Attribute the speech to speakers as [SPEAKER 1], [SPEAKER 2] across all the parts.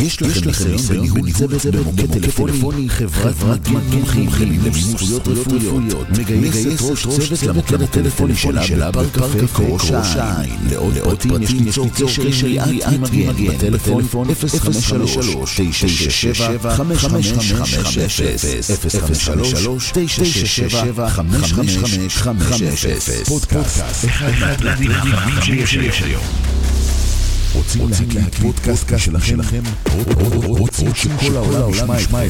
[SPEAKER 1] יש לכם ניסיון בניהול צוות במוקד טלפוני חברת מומחים למימוש זכויות רפואיות. מגייסת ראש צוות למוקד הטלפוני שלה בפארק קראש העין לעוד פרטים יש ליצור קשר ליאת מגן בטלפון 053-967-5550 פודקאסט. אחד מהדברים שיש היום רוצים להקליט פודקאסט שלכם? רוצים שכל העולם ישמע אתכם?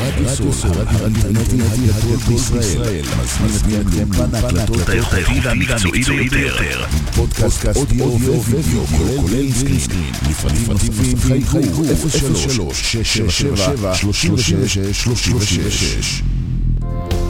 [SPEAKER 1] רדיו סול, הרדיו האינטרנטי הגדול בישראל, מזמין אתכם כאן להקלטות
[SPEAKER 2] האיכותי והמקצועי ביותר.
[SPEAKER 1] פודקאסט אודיו ווידאו, כולל סקרין. לפרטים נוספים חייגו. 03-667-3636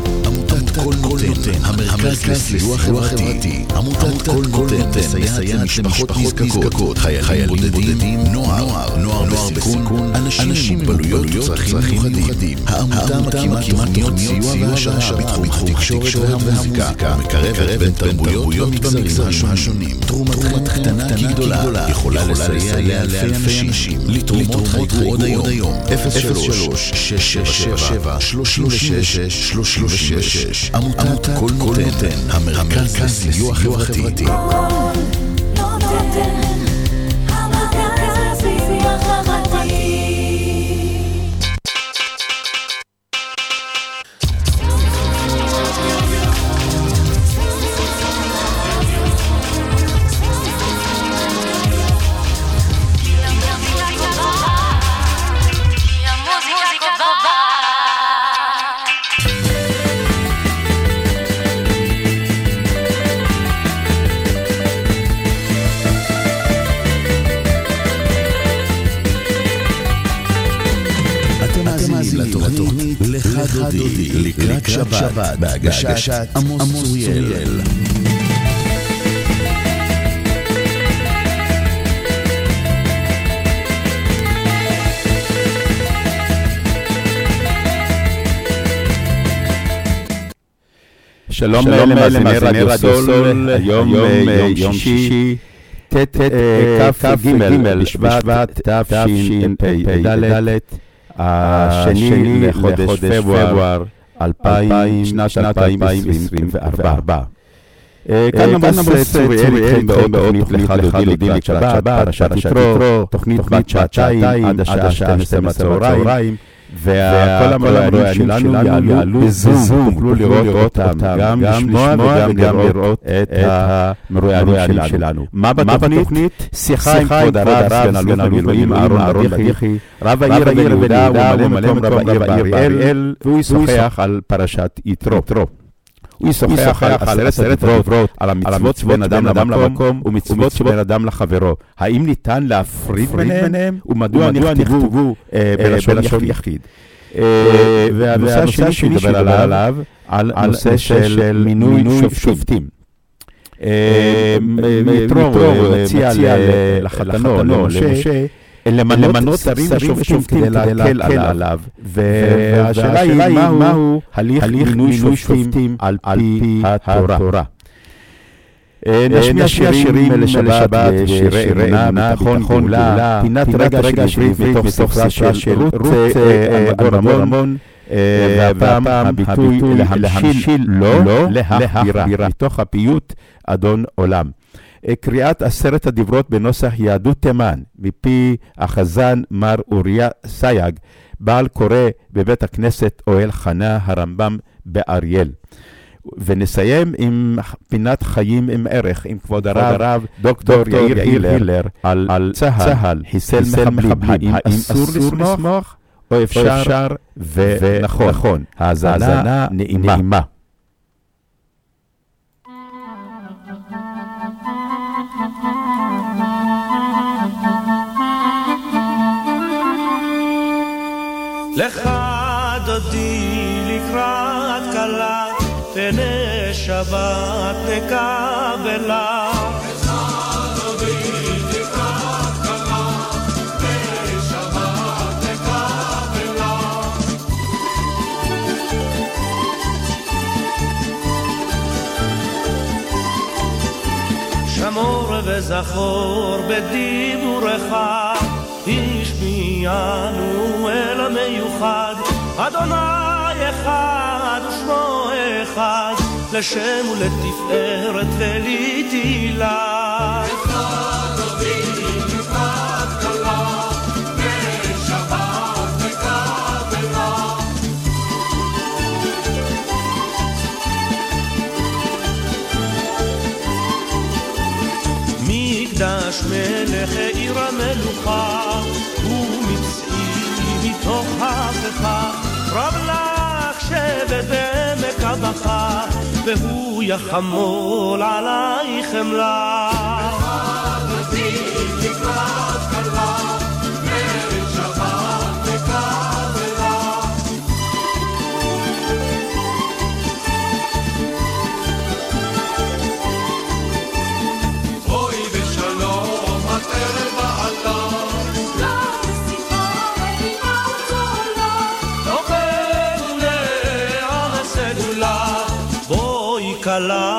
[SPEAKER 1] עמותת כל נותן, המרכז לסיוע חברתי. עמותת כל נותן מסייעת למשפחות נזקקות, חיילים בודדים, נוער, נוער בסיכון, אנשים עם מוגבלויות וצרכים מיוחדים. העמותה מקימה תוכניות סיוע והשעה בתחום התקשורת והמוזיקה, מקרבת בין תרבויות במגזרים השונים. תרומתכם קטנה כי גדולה, יכולה לסייע לאלפי אנשים. לתרומות חייגו עוד היום, 03-667-3636 עמותת כל נותן, המרכז לסיוע חברתי. דודי לקראת שבת בהגשת עמוס צוריאל.
[SPEAKER 3] שלום למאזיני רדיו סול, היום יום שישי, ט' כ"ג בשבט תשפ"ד, השני לחודש פברואר 2000, שנת 2024. כאן עמוס צוריאל איתכם בעוד תוכנית לך דודי לקראת שבת, פרשת יתרו, תוכנית בת שעתיים עד השעה 12 בצהריים. וכל המרואיינים שלנו יעלו בזום, תוכלו לראות אותם, גם לשמוע וגם לראות את המרואיינים שלנו. מה בתוכנית? שיחה עם כבוד הרב, סגן אלוף במילואים אהרון ברדיחי, רב העיר בן יהודה וממלא מקום רב העיר באריאל, והוא ישוחח על פרשת יתרו. הוא ישוחח על עשרת הדברות, על המצוות שבין אדם למקום ומצוות שבין אדם לחברו. האם ניתן להפריד ביניהם? ומדוע נכתבו בלשון יחיד? והנושא השני שנדבר עליו, על נושא של מינוי שופטים. יתרו מציע לחתנו, למשה, למנות שרים ושופטים כדי להקל עליו, והשאלה היא מהו הליך מינוי שופטים על פי התורה. נשמיע שירים לשבת, שירי אמונה, ביטחון, גאולה, פינת רגע עברית מתוך ספרה של רות אלמגור רמון, והפעם הביטוי להמשיל לא להחבירה, מתוך הפיוט אדון עולם. קריאת עשרת הדברות בנוסח יהדות תימן, מפי החזן מר אוריה סייג, בעל קורא בבית הכנסת אוהל חנה הרמב"ם באריאל. ונסיים עם פינת חיים עם ערך, עם כבוד הרב דוקטור יאיר הילר, על צה"ל, חיסל מחבלים, האם אסור לשמוח? או אפשר ונכון. האזנה נעימה.
[SPEAKER 4] לך דודי לקראת כלה, פני שבת וז וזכור בדיבורך, השמיענו אל המיוחד, אדוני אחד ושמו אחד, לשם ולתפארת ולתהילה. מקדש מלך עיר המלוכה, ומצעי מתוך הפכה, רב לך שבט בעמק הבכה, והוא יחמול עלייך חמלה. כלה,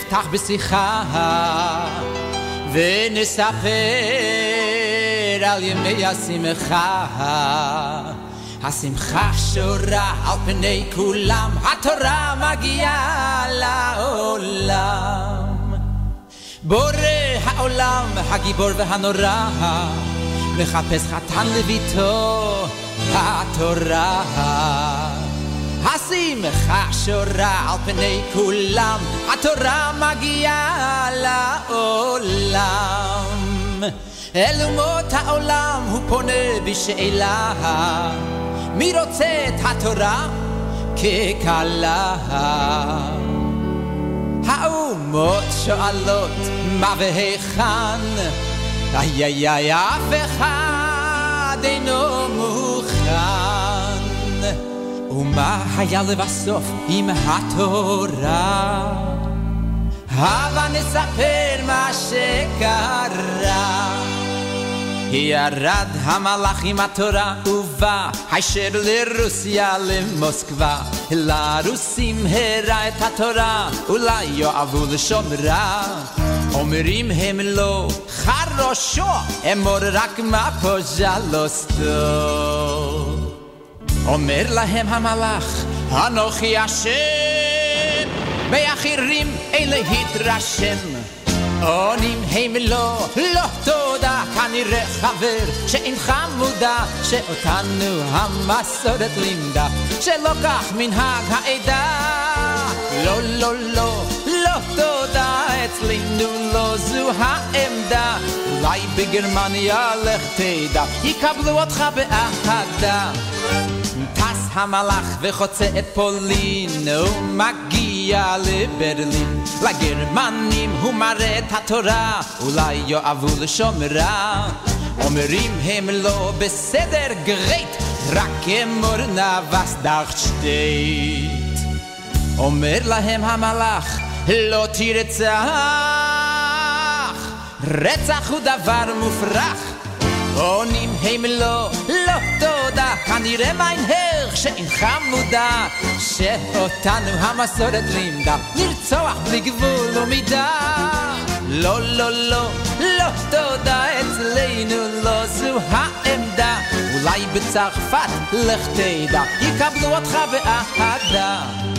[SPEAKER 5] נפתח בשיחה ונספר על ימי השמחה. השמחה שורה על פני כולם, התורה מגיעה לעולם. בורא העולם, הגיבור והנורא, מחפש חתן לביתו, התורה. השמחה שורה על פני כולם, התורה מגיעה לעולם. אל אומות העולם הוא פונה בשאלה, מי רוצה את התורה ככלה? האומות שואלות מה והיכן, איי איי איי אף אחד אינו מוכן. ומה היה לבסוף עם התורה? הבה נספר מה שקרה. ירד המלאך עם התורה ובא הישר לרוסיה למוסקבה לרוסים הראה את התורה אולי יאהבו לשומרה אומרים הם לא חרושו, אמור רק מה פוז'לוסטו. אומר להם המלאך, אנוכי השם, באחרים אין להתרשם. עונים הם לא, לא תודה, כנראה חבר שאינך מודע, שאותנו המסורת לימדה, שלא כך מנהג העדה. לא, לא, לא, לא תודה, אצלנו לא זו העמדה. אולי בגרמניה לך תדע, יקבלו אותך באהדה. המלאך וחוצה את פולין, ומגיע לברלין. לגרמנים הוא מראה את התורה, אולי יאהבו לשומרה. אומרים הם לא בסדר, גרייט, רק אמור נאבס דאכט שטייט. אומר להם המלאך, לא תרצח, רצח הוא דבר מופרך. עונים הם לא, לא תודה, כנראה מיין הרך שאינך מודע, שאותנו המסורת לימדה, לרצוח בלי גבול ומידה. לא, לא, לא, לא תודה, אצלנו לא זו העמדה, אולי בצרפת, לך תדע, יקבלו אותך באהדה.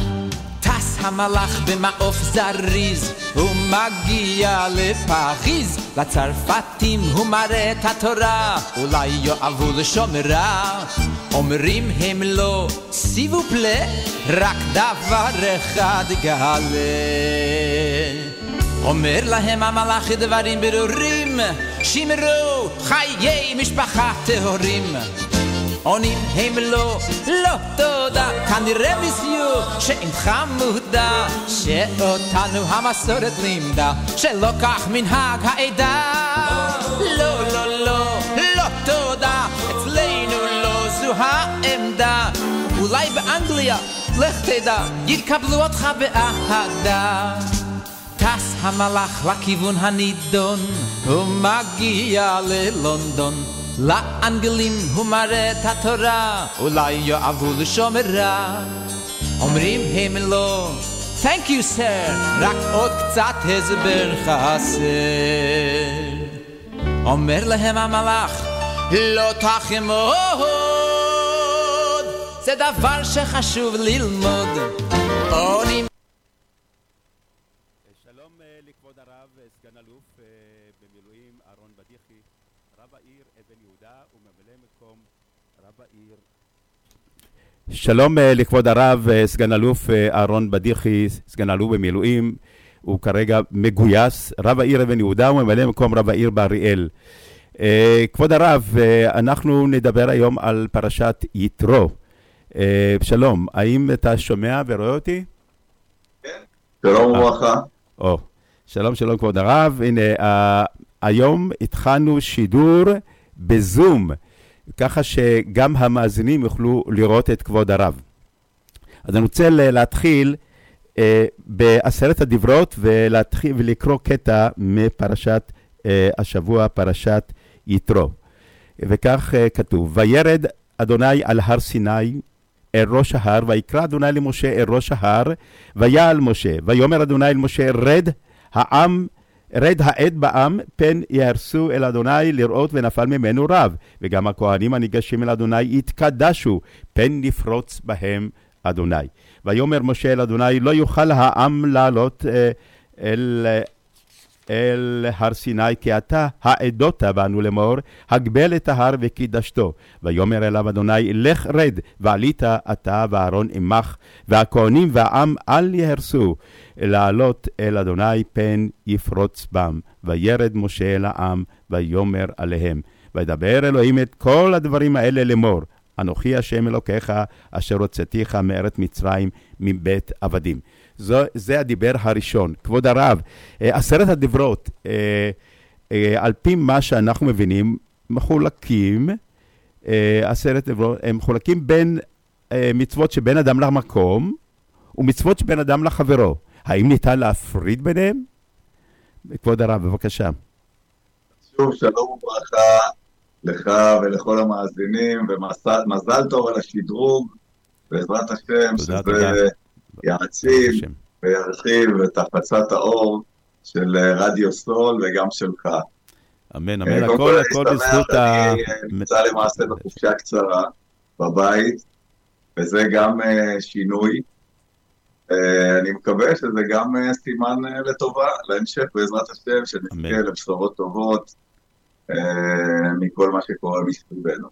[SPEAKER 5] המלאך במעוף זריז, הוא מגיע לפריז, לצרפתים הוא מראה את התורה, אולי יאהבו לשומרה. אומרים הם לא, סיבו פלא, רק דבר אחד גלה. אומר להם המלאך דברים ברורים, שמרו חיי משפחה טהורים. עונים הם לא, לא תודה, כנראה מיסיו שאינך מודע, שאותנו המסורת לימדה, שלא כך מנהג העדה. לא, לא, לא, לא תודה, אצלנו לא זו העמדה, אולי באנגליה, לך תדע, יקבלו אותך באהדה. טס המלאך לכיוון הנידון, הוא מגיע ללונדון. La angelim humare tatora Ulai yo avul shomera Omrim himelo Thank you sir.
[SPEAKER 3] Rak ot ktsat hezber chaser Omer lehem amalach Lo tachim ohod Ze davar shechashuv lilmod. Oni שלום אה, לכבוד הרב, אה, סגן אלוף אה, אהרון בדיחי, סגן אלוף במילואים, הוא כרגע מגויס, רב העיר אבן יהודה וממלא מקום רב העיר באריאל. כבוד הרב, אנחנו נדבר היום על פרשת יתרו. שלום, האם אתה שומע ורואה אותי?
[SPEAKER 6] שלום וברכה.
[SPEAKER 3] או, שלום, שלום כבוד הרב. הנה, היום התחלנו שידור בזום, ככה שגם המאזינים יוכלו לראות את כבוד הרב. אז אני רוצה להתחיל uh, בעשרת הדברות ולהתחיל ולקרוא קטע מפרשת uh, השבוע, פרשת יתרו. וכך uh, כתוב, וירד אדוני על הר סיני אל ראש ההר, ויקרא אדוני למשה אל ראש ההר, ויעל משה, ויאמר אדוני אל משה, רד העם, רד העד בעם, פן יהרסו אל אדוני לראות ונפל ממנו רב, וגם הכהנים הניגשים אל אדוני יתקדשו, פן נפרוץ בהם אדוני. ויאמר משה אל אדוני, לא יוכל העם לעלות אה, אל... אל הר סיני, כי אתה העדות בנו לאמור, הגבל את ההר וקידשתו. ויאמר אליו אדוני, לך רד, ועלית אתה ואהרון עמך, והכהנים והעם אל יהרסו, לעלות אל אדוני פן יפרוץ בם. וירד משה אל העם, ויאמר עליהם. וידבר אלוהים את כל הדברים האלה לאמור, אנוכי השם אלוקיך, אשר הוצאתיך מארץ מצרים, מבית עבדים. זו, זה הדיבר הראשון. כבוד הרב, אה, עשרת הדברות, אה, אה, על פי מה שאנחנו מבינים, מחולקים, עשרת דברות, הם מחולקים בין מצוות שבין אדם למקום, ומצוות שבין אדם לחברו. האם ניתן להפריד ביניהם? כבוד הרב, בבקשה.
[SPEAKER 6] שוב, שלום וברכה לך ולכל המאזינים, ומזל טוב על השדרוג, בעזרת השם,
[SPEAKER 3] תודה,
[SPEAKER 6] שזה
[SPEAKER 3] תודה.
[SPEAKER 6] יעצים. וירחיב את הפצת האור של אה, רדיו סול וגם שלך.
[SPEAKER 3] אמן,
[SPEAKER 6] אה,
[SPEAKER 3] אמן, הכל,
[SPEAKER 6] כל,
[SPEAKER 3] הכל בזכות ה...
[SPEAKER 6] אני נמצא למעשה בחופשה קצרה בבית, וזה גם אה, שינוי. אני מקווה שזה גם סימן לטובה, להמשך בעזרת השם, שנזכה. לבשורות טובות מכל מה שקורה מסביבנו.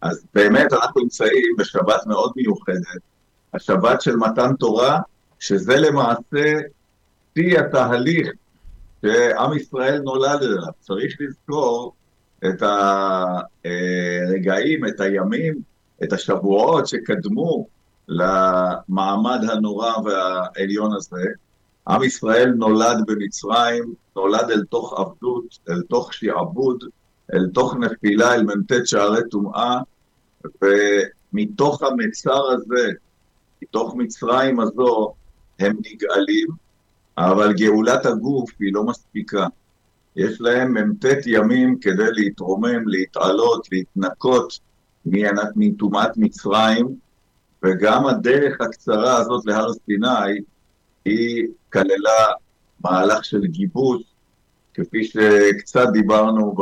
[SPEAKER 6] אז באמת אנחנו נמצאים בשבת מאוד מיוחדת, השבת של מתן תורה, שזה למעשה שיא התהליך שעם ישראל נולד אליו. צריך לזכור את הרגעים, את הימים, את השבועות שקדמו למעמד הנורא והעליון הזה. עם ישראל נולד במצרים, נולד אל תוך עבדות, אל תוך שעבוד, אל תוך נפילה, אל מ"ט שערי טומאה, ומתוך המצר הזה, מתוך מצרים הזו, הם נגאלים, אבל גאולת הגוף היא לא מספיקה. יש להם מ"ט ימים כדי להתרומם, להתעלות, להתנקות מטומאת מצרים, וגם הדרך הקצרה הזאת להר סיני, היא כללה מהלך של גיבוש, כפי שקצת דיברנו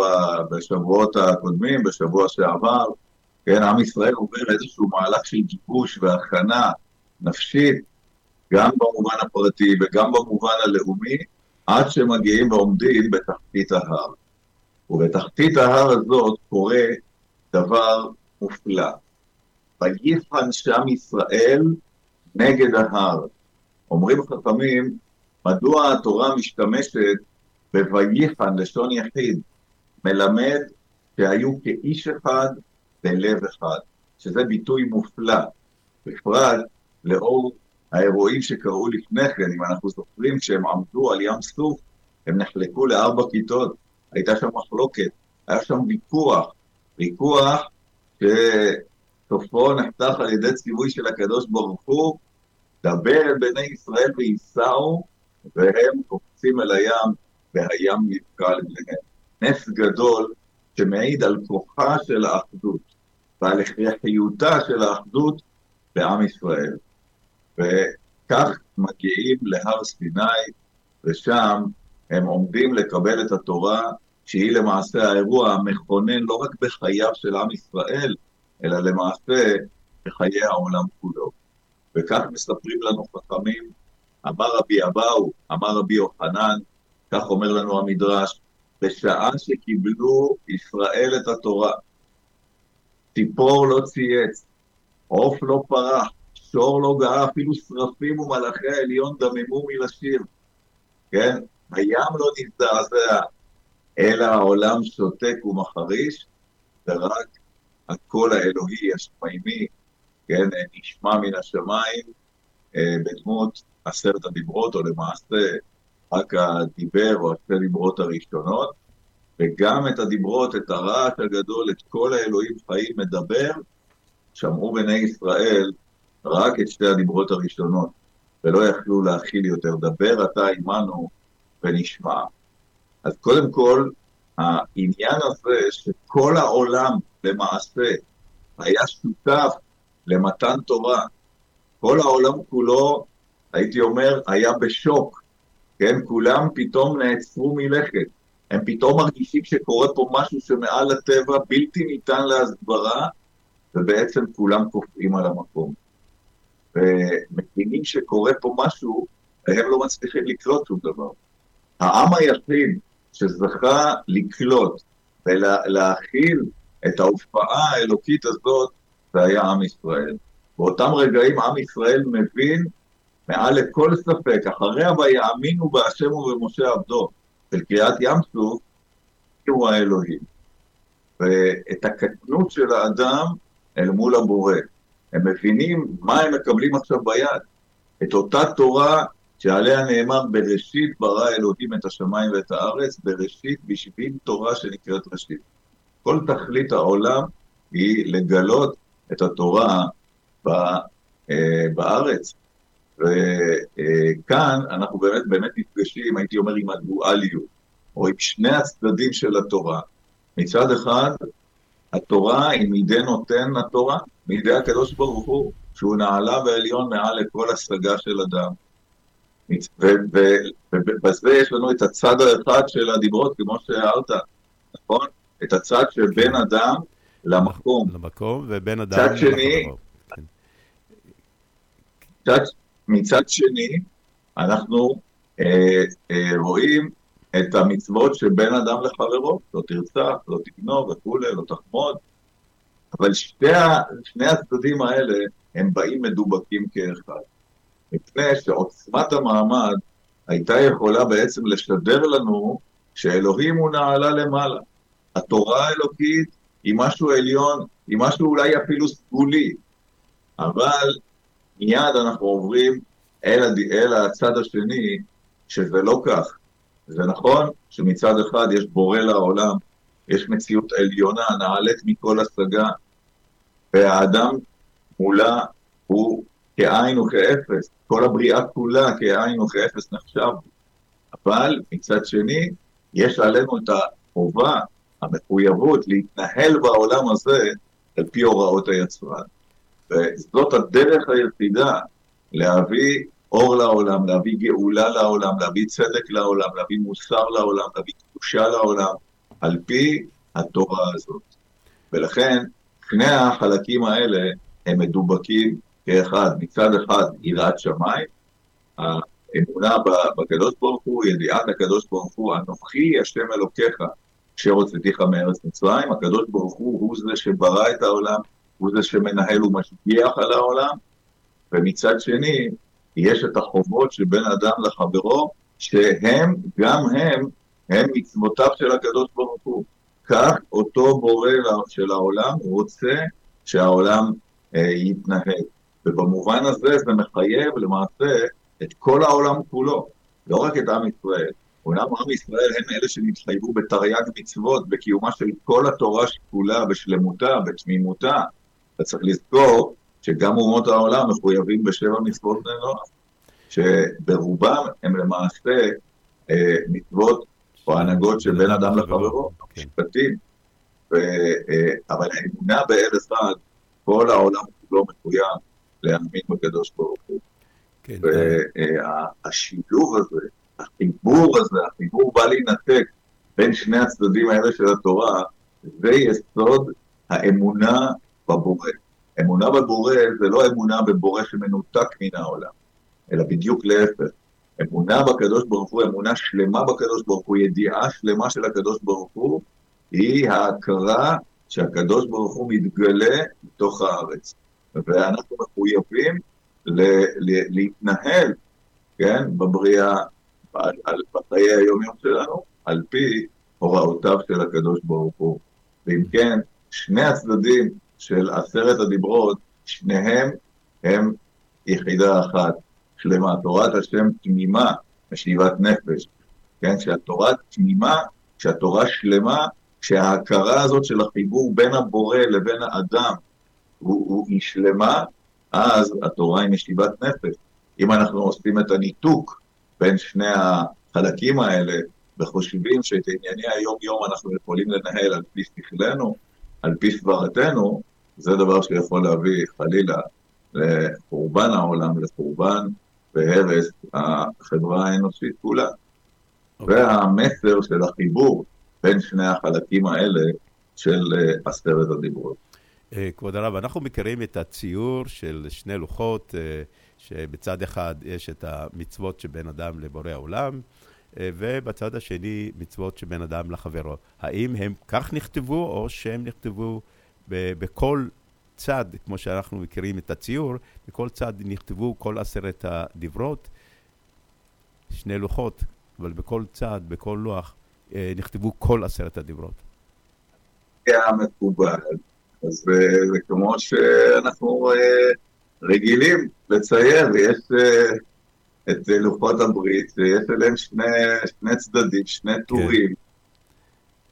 [SPEAKER 6] בשבועות הקודמים, בשבוע שעבר, כן, עם ישראל עובר איזשהו מהלך של גיבוש והכנה נפשית, גם במובן הפרטי וגם במובן הלאומי, עד שמגיעים ועומדים בתחתית ההר. ובתחתית ההר הזאת קורה דבר מופלא. ויבחן שם ישראל נגד ההר. אומרים חכמים, מדוע התורה משתמשת בויחן, לשון יחיד, מלמד שהיו כאיש אחד בלב אחד, שזה ביטוי מופלא, בפרט לאור האירועים שקרו לפני כן, אם אנחנו זוכרים, כשהם עמדו על ים סוף, הם נחלקו לארבע כיתות, הייתה שם מחלוקת, היה שם ויכוח, ויכוח שסופו נחתך על ידי ציווי של הקדוש ברוך הוא, דבר אל בני ישראל וייסעו, והם קופצים אל הים, והים נבקע לבניהם. נס גדול שמעיד על כוחה של האחדות ועל הכרחיותה של האחדות בעם ישראל. וכך מגיעים להר סיני, ושם הם עומדים לקבל את התורה, שהיא למעשה האירוע המכונן לא רק בחייו של עם ישראל, אלא למעשה בחיי העולם כולו. וכך מספרים לנו חכמים, אמר רבי אבאו, אמר רבי יוחנן, כך אומר לנו המדרש, בשעה שקיבלו ישראל את התורה, ציפור לא צייץ, עוף לא פרח, שור לא גאה, אפילו שרפים ומלאכי העליון דממו מלשיר. כן? הים לא נזדעזע, אלא העולם שותק ומחריש, ורק הקול האלוהי השמיימי, כן, נשמע מן השמיים אה, בדמות עשרת הדיברות, או למעשה רק הדיבר או השתי דיברות הראשונות, וגם את הדיברות, את הרעש הגדול, את כל האלוהים חיים מדבר, שמעו בני ישראל רק את שתי הדיברות הראשונות, ולא יכלו להכיל יותר. דבר אתה עמנו ונשמע. אז קודם כל, העניין הזה שכל העולם למעשה היה שותף למתן תורה, כל העולם כולו, הייתי אומר, היה בשוק, כן? כולם פתאום נעצרו מלכת. הם פתאום מרגישים שקורה פה משהו שמעל הטבע, בלתי ניתן להסברה, ובעצם כולם קופאים על המקום. ומבינים שקורה פה משהו, והם לא מצליחים לקלוט שום דבר. העם היחיד שזכה לקלוט ולהכיל את ההופעה האלוקית הזאת, זה היה עם ישראל. באותם רגעים עם ישראל מבין מעל לכל ספק, אחריה ויאמינו בהשם ובמשה עבדו, של קריאת ים סוף, הוא האלוהים. ואת הקטנות של האדם אל מול הבורא. הם מבינים מה הם מקבלים עכשיו ביד. את אותה תורה שעליה נאמר בראשית ברא אלוהים את השמיים ואת הארץ, בראשית בשביל תורה שנקראת ראשית. כל תכלית העולם היא לגלות את התורה בארץ. וכאן אנחנו באמת באמת נפגשים, הייתי אומר, עם הדואליות, או עם שני הצדדים של התורה. מצד אחד, התורה היא מידי נותן התורה, מידי הקדוש ברוך הוא, שהוא נעלה ועליון מעל לכל השגה של אדם. ובזה יש לנו את הצד האחד של הדיברות, כמו שהערת, נכון? את הצד שבין אדם למקום.
[SPEAKER 3] למקום, ובין אדם
[SPEAKER 6] צד שני.
[SPEAKER 3] כן.
[SPEAKER 6] מצד, מצד שני, אנחנו אה, אה, רואים את המצוות שבין אדם לחברו, לא תרצח, לא תגנוב וכולי, לא תחמוד, אבל שתי, ה- שני הצדדים האלה הם באים מדובקים כאחד. מפני שעוצמת המעמד הייתה יכולה בעצם לשדר לנו שאלוהים הוא נעלה למעלה. התורה האלוקית היא משהו עליון, היא משהו אולי אפילו סגולי, אבל מיד אנחנו עוברים אל, הד... אל הצד השני, שזה לא כך. זה נכון שמצד אחד יש בורא לעולם, יש מציאות עליונה, נעלית מכל השגה, והאדם מולה הוא כאין וכאפס, כל הבריאה כולה כאין וכאפס נחשב. אבל מצד שני, יש עלינו את החובה, המחויבות להתנהל בעולם הזה על פי הוראות היצרן. וזאת הדרך היחידה להביא אור לעולם, להביא גאולה לעולם, להביא צדק לעולם, להביא מוסר לעולם, להביא קדושה לעולם, על פי התורה הזאת. ולכן, שני החלקים האלה הם מדובקים כאחד. מצד אחד, יראת שמיים, האמונה בקדוש ברוך הוא, ידיעת הקדוש ברוך הוא, אנוכי השם אלוקיך, אשר הוצאתיך מארץ מצרים, הקדוש ברוך הוא הוא זה שברא את העולם, הוא זה שמנהל ומשגיח על העולם, ומצד שני, יש את החובות שבין אדם לחברו, שהם, גם הם, הם מצוותיו של הקדוש ברוך הוא. כך אותו בורא של העולם רוצה שהעולם אה, יתנהל. ובמובן הזה זה מחייב למעשה את כל העולם כולו, לא רק את עם ישראל. אומנם עם ישראל הם אלה שנתחייבו בתרי"ג מצוות, בקיומה של כל התורה שכולה, בשלמותה, בתמימותה. אתה צריך לזכור שגם אומות העולם מחויבים בשבע מצוות בני נוח, שברובם הם למעשה אה, מצוות או הנהגות של בין אדם לחברו,
[SPEAKER 3] כן.
[SPEAKER 6] משפטים. ו, אה, אבל האמונה באל אחד, כל העולם כולו מחויב להאמין בקדוש ברוך הוא.
[SPEAKER 3] כן,
[SPEAKER 6] והשילוב הזה, החיבור הזה, החיבור בא להינתק בין שני הצדדים האלה של התורה, זה יסוד האמונה בבורא. אמונה בבורא זה לא אמונה בבורא שמנותק מן העולם, אלא בדיוק להפך. אמונה בקדוש ברוך הוא, אמונה שלמה בקדוש ברוך הוא, ידיעה שלמה של הקדוש ברוך הוא, היא ההכרה שהקדוש ברוך הוא מתגלה בתוך הארץ. ואנחנו מחויבים להתנהל, כן, בבריאה, בחיי היומיום שלנו, על פי הוראותיו של הקדוש ברוך הוא. ואם כן, שני הצדדים של עשרת הדיברות, שניהם הם יחידה אחת, שלמה. תורת השם תמימה, משיבת נפש. כן, שהתורה תמימה, שהתורה שלמה, שההכרה הזאת של החיבור בין הבורא לבין האדם הוא, הוא, היא שלמה, אז התורה היא משיבת נפש. אם אנחנו עושים את הניתוק בין שני החלקים האלה, וחושבים שאת ענייני היום-יום אנחנו יכולים לנהל על פי שכלנו, על פי סברתנו, זה דבר שיכול להביא חלילה לחורבן העולם, לחורבן והרס החברה האנושית כולה.
[SPEAKER 3] אוקיי.
[SPEAKER 6] והמסר של החיבור בין שני החלקים האלה של אה, עשרת הדיברות.
[SPEAKER 3] אה, כבוד הרב, אנחנו מכירים את הציור של שני לוחות, אה, שבצד אחד יש את המצוות שבין אדם לבורא העולם, ובצד השני מצוות שבין אדם לחברו. האם הם כך נכתבו, או שהם נכתבו בכל צד, כמו שאנחנו מכירים את הציור, בכל צד נכתבו כל עשרת הדיברות, שני לוחות, אבל בכל צד, בכל לוח, אה, נכתבו כל עשרת הדיברות.
[SPEAKER 6] היה מקובל. אז אה, זה כמו שאנחנו אה, רגילים לצייר, אה, את לוחות הברית, ויש אליהם שני, שני צדדים, שני טורים.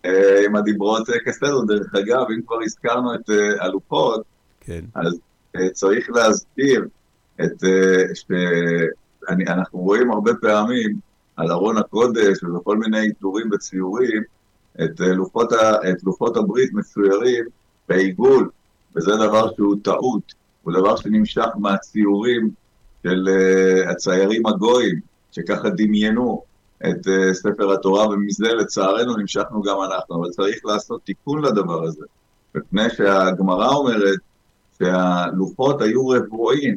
[SPEAKER 6] אה, עם הדיברות כסדר, דרך אגב, אם כבר הזכרנו את הלוחות,
[SPEAKER 3] כן,
[SPEAKER 6] אז אה, צריך להזכיר את, אה, שאנחנו רואים הרבה פעמים על ארון הקודש ובכל מיני עיטורים וציורים, את אה, לוחות, ה, את לוחות הברית מצוירים בעיגול, וזה דבר שהוא טעות, הוא דבר שנמשך מהציורים של uh, הציירים הגויים, שככה דמיינו את אה, ספר התורה, ומזה לצערנו נמשכנו גם אנחנו, אבל צריך לעשות תיקון לדבר הזה, מפני שהגמרא אומרת שהלוחות היו רבועים,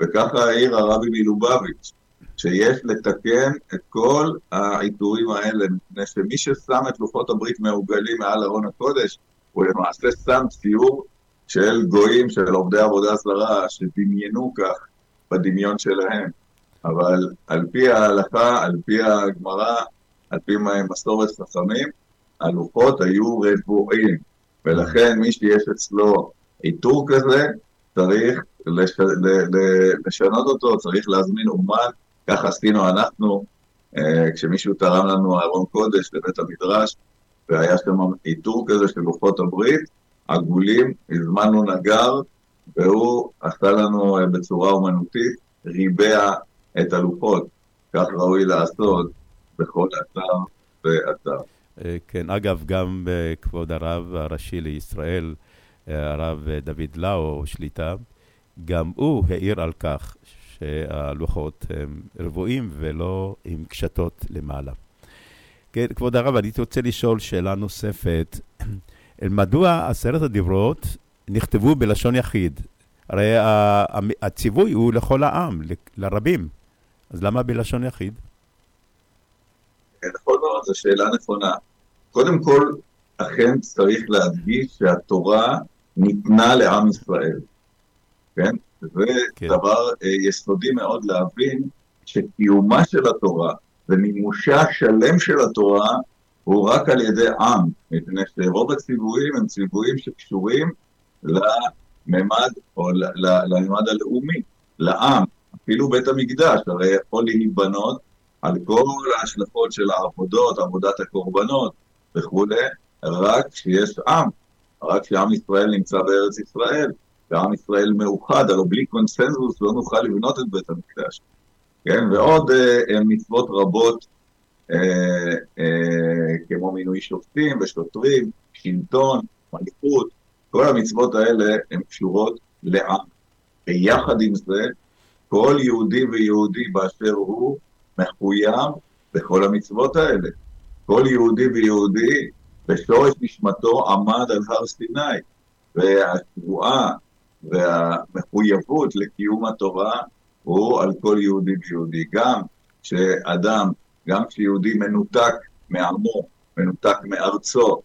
[SPEAKER 6] וככה העיר הרבי מלובביץ', שיש לתקן את כל העיטורים האלה, מפני שמי ששם את לוחות הברית מעוגלים מעל ארון הקודש, הוא למעשה שם ציור של גויים, של עובדי עבודה זרה, שדמיינו כך בדמיון שלהם. אבל על פי ההלכה, על פי הגמרא, על פי מסורת חכמים, הלוחות היו רבועים, ולכן מי שיש אצלו עיטור כזה, צריך לש... ל... ל... לשנות אותו, צריך להזמין אומן, ככה עשינו אנחנו, אה, כשמישהו תרם לנו ארון קודש לבית המדרש, והיה שם עיטור כזה של לוחות הברית, עגולים, הזמנו נגר, והוא עשה לנו אה, בצורה אומנותית, ריבע את הלוחות. כך ראוי לעשות בכל אתר ואתר.
[SPEAKER 3] אה, כן, אגב, גם אה, כבוד הרב הראשי לישראל, הרב דוד לאו, שליטה, גם הוא העיר על כך שהלוחות הם רבועים ולא עם קשתות למעלה. כן, כבוד הרב, אני רוצה לשאול שאלה נוספת. מדוע עשרת הדיברות נכתבו בלשון יחיד? הרי הציווי הוא לכל העם, לרבים. אז למה בלשון יחיד?
[SPEAKER 6] נכון מאוד, זו שאלה נכונה. קודם כל, אכן צריך להדגיש שהתורה ניתנה לעם ישראל, כן? זה כן. דבר אה, יסודי מאוד להבין שקיומה של התורה ומימושה השלם של התורה הוא רק על ידי עם, מפני שרוב הציוויים הם ציוויים שקשורים לממד או לממד הלאומי, לעם. אפילו בית המקדש, הרי יכול להיבנות על כל ההשלכות של העבודות, עבודת הקורבנות וכולי, רק כשיש עם, רק כשעם ישראל נמצא בארץ ישראל, ועם ישראל מאוחד, הלוא בלי קונסנזוס לא נוכל לבנות את בית המקדש. כן, ועוד אה, מצוות רבות, אה, אה, כמו מינוי שופטים ושוטרים, שלטון, מלכות, כל המצוות האלה הן קשורות לעם. ויחד עם זה, כל יהודי ויהודי באשר הוא מחויב בכל המצוות האלה. כל יהודי ויהודי בשורש נשמתו עמד על הר סיני, והשבועה והמחויבות לקיום התורה הוא על כל יהודי ויהודי. גם כשאדם, גם כשיהודי מנותק מעמו, מנותק מארצו,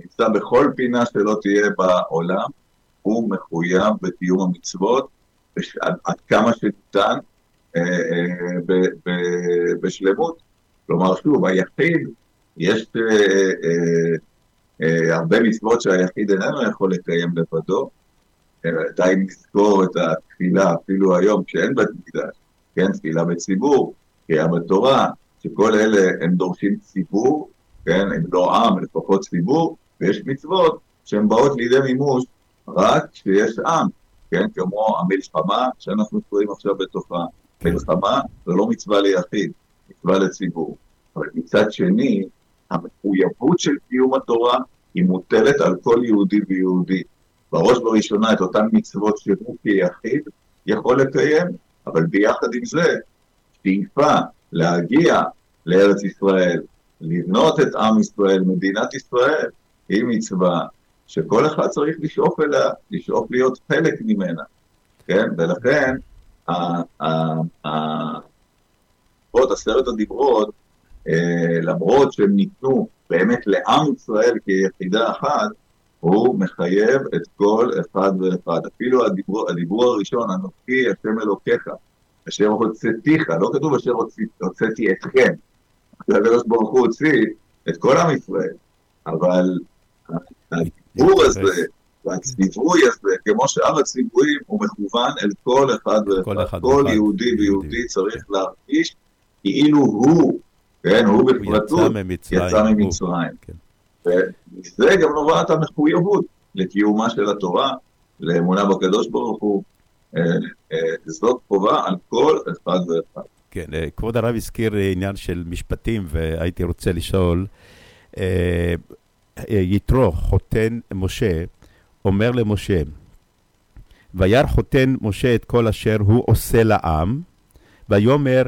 [SPEAKER 6] נמצא בכל פינה שלא תהיה בעולם, הוא מחויב בקיום המצוות, עד, כמה שניתן אה, אה, בשלמות. כלומר, שוב, היחיד, יש אה, אה, אה, הרבה מצוות שהיחיד איננו יכול לקיים לבדו. די נזכור את התפילה, אפילו היום כשאין בית מקדש, כן, תפילה בציבור, קריאה בתורה, שכל אלה הם דורשים ציבור, כן, הם לא עם, לפחות ציבור, ויש מצוות שהן באות לידי מימוש רק כשיש עם. כן? כמו המלחמה שאנחנו קוראים עכשיו בתוכה. מלחמה זה לא מצווה ליחיד, מצווה לציבור. אבל מצד שני, המחויבות של קיום התורה היא מוטלת על כל יהודי ויהודי. בראש ובראשונה את אותן מצוות שהוא כיחיד יכול לקיים, אבל ביחד עם זה, שאיפה להגיע לארץ ישראל, לבנות את עם ישראל, מדינת ישראל, היא מצווה שכל אחד צריך לשאוף אליה, לשאוף להיות חלק ממנה, כן? ולכן, עוד עשרת הדיברות, למרות שהם ניתנו באמת לעם ישראל כיחידה אחת, הוא מחייב את כל אחד ואחד. אפילו הדיבור, הדיבור הראשון, אנוכי השם אלוקיך, אשר הוצאתיך, לא כתוב אשר הוצאתי אתכם. הקדוש ברוך הוא הוציא את כל עם ישראל, אבל הדיבור הזה והציווי הזה, כמו שאר הציוויים, הוא מכוון אל כל אחד ואחד. כל יהודי ויהודי צריך להרגיש כאילו הוא, כן, הוא בפרטות, יצא ממצרים. כן. ומזה גם נובעת המחויבות לקיומה של התורה, לאמונה בקדוש ברוך הוא. אה, אה, זאת חובה על כל אחד ואחד.
[SPEAKER 3] כן, אה, כבוד הרב הזכיר עניין של משפטים, והייתי רוצה לשאול, יתרו, חותן משה, אומר למשה, וירא חותן משה את כל אשר הוא עושה לעם, ויאמר,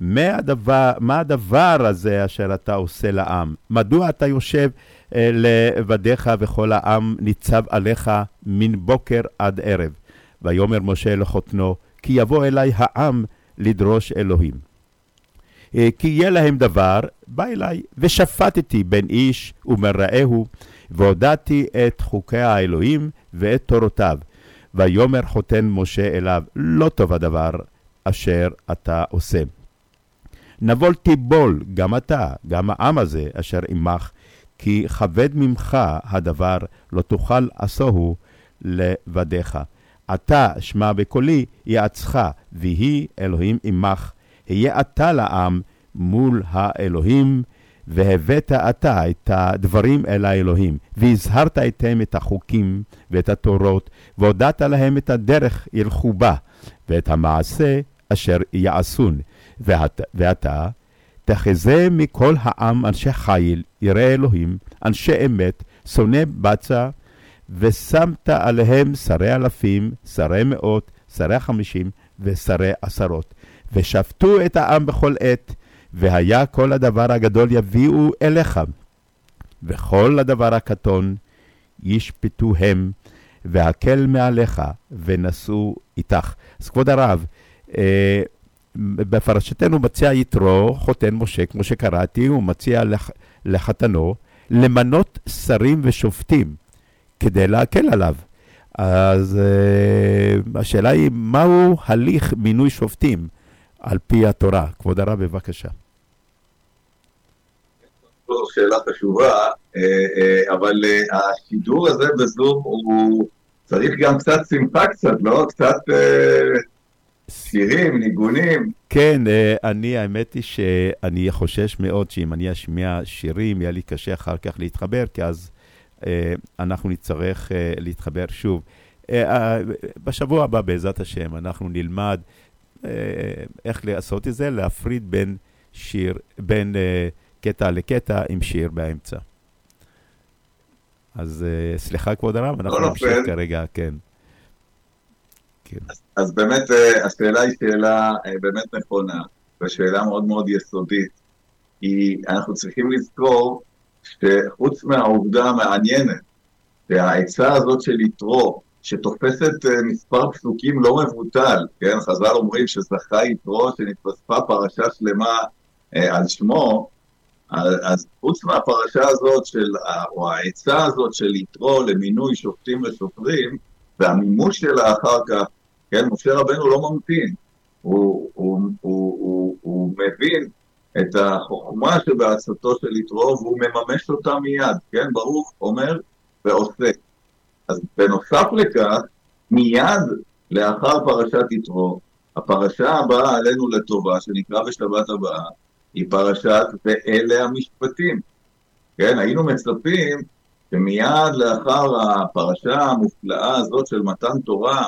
[SPEAKER 3] מה הדבר, מה הדבר הזה אשר אתה עושה לעם? מדוע אתה יושב אה, לבדיך וכל העם ניצב עליך מן בוקר עד ערב? ויאמר משה לחותנו, כי יבוא אלי העם לדרוש אלוהים. אה, כי יהיה להם דבר, בא אליי, ושפטתי בין איש ומרעהו, והודעתי את חוקי האלוהים ואת תורותיו. ויאמר חותן משה אליו, לא טוב הדבר אשר אתה עושה. נבול תיבול, גם אתה, גם העם הזה אשר עמך, כי כבד ממך הדבר, לא תוכל עשוהו לבדיך. אתה שמע בקולי, יעצך, ויהי אלוהים עמך. היה אתה לעם מול האלוהים, והבאת אתה את הדברים אל האלוהים, והזהרת אתם את החוקים ואת התורות, והודעת להם את הדרך ילכו בה, ואת המעשה אשר יעשון. ואת, ואתה תחזה מכל העם אנשי חיל, יראי אלוהים, אנשי אמת, שונא בצע, ושמת עליהם שרי אלפים, שרי מאות, שרי חמישים ושרי עשרות. ושפטו את העם בכל עת, והיה כל הדבר הגדול יביאו אליך, וכל הדבר הקטון ישפטו הם, והקל מעליך, ונשאו איתך. אז כבוד הרב, אה, בפרשתנו מציע יתרו, חותן משה, כמו שקראתי, הוא מציע לח, לחתנו, למנות שרים ושופטים כדי להקל עליו. אז uh, השאלה היא, מהו הליך מינוי שופטים על פי התורה? כבוד הרב, בבקשה.
[SPEAKER 6] זו שאלה חשובה, אה, אה, אבל השידור הזה בזום הוא צריך גם קצת שמחה קצת, לא? קצת שירים, ניגונים.
[SPEAKER 3] כן, אני, האמת היא שאני חושש מאוד שאם אני אשמיע שירים, יהיה לי קשה אחר כך להתחבר, כי אז אנחנו נצטרך להתחבר שוב. בשבוע הבא, בעזרת השם, אנחנו נלמד איך לעשות את זה, להפריד בין שיר, בין... קטע לקטע עם שיר באמצע. אז סליחה, כבוד הרב, אנחנו
[SPEAKER 6] לא
[SPEAKER 3] נמשיך כרגע, כן.
[SPEAKER 6] כן. אז, אז באמת uh, השאלה היא שאלה uh, באמת נכונה, ושאלה מאוד מאוד יסודית. כי אנחנו צריכים לזכור שחוץ מהעובדה המעניינת, שהעצה הזאת של יתרו, שתופסת uh, מספר פסוקים לא מבוטל, כן? חז"ל אומרים שזכה יתרו שנתפספה פרשה שלמה uh, על שמו, אז חוץ מהפרשה הזאת, של, או העצה הזאת של יתרו למינוי שופטים ושוטרים, והמימוש שלה אחר כך, כן, משה רבנו לא ממתין, הוא, הוא, הוא, הוא, הוא מבין את החוכמה שבעצתו של יתרו והוא מממש אותה מיד, כן, ברוך אומר ועושה. אז בנוסף לכך, מיד לאחר פרשת יתרו, הפרשה הבאה עלינו לטובה, שנקרא בשבת הבאה, היא פרשת ואלה המשפטים. כן, היינו מצפים שמיד לאחר הפרשה המופלאה הזאת של מתן תורה,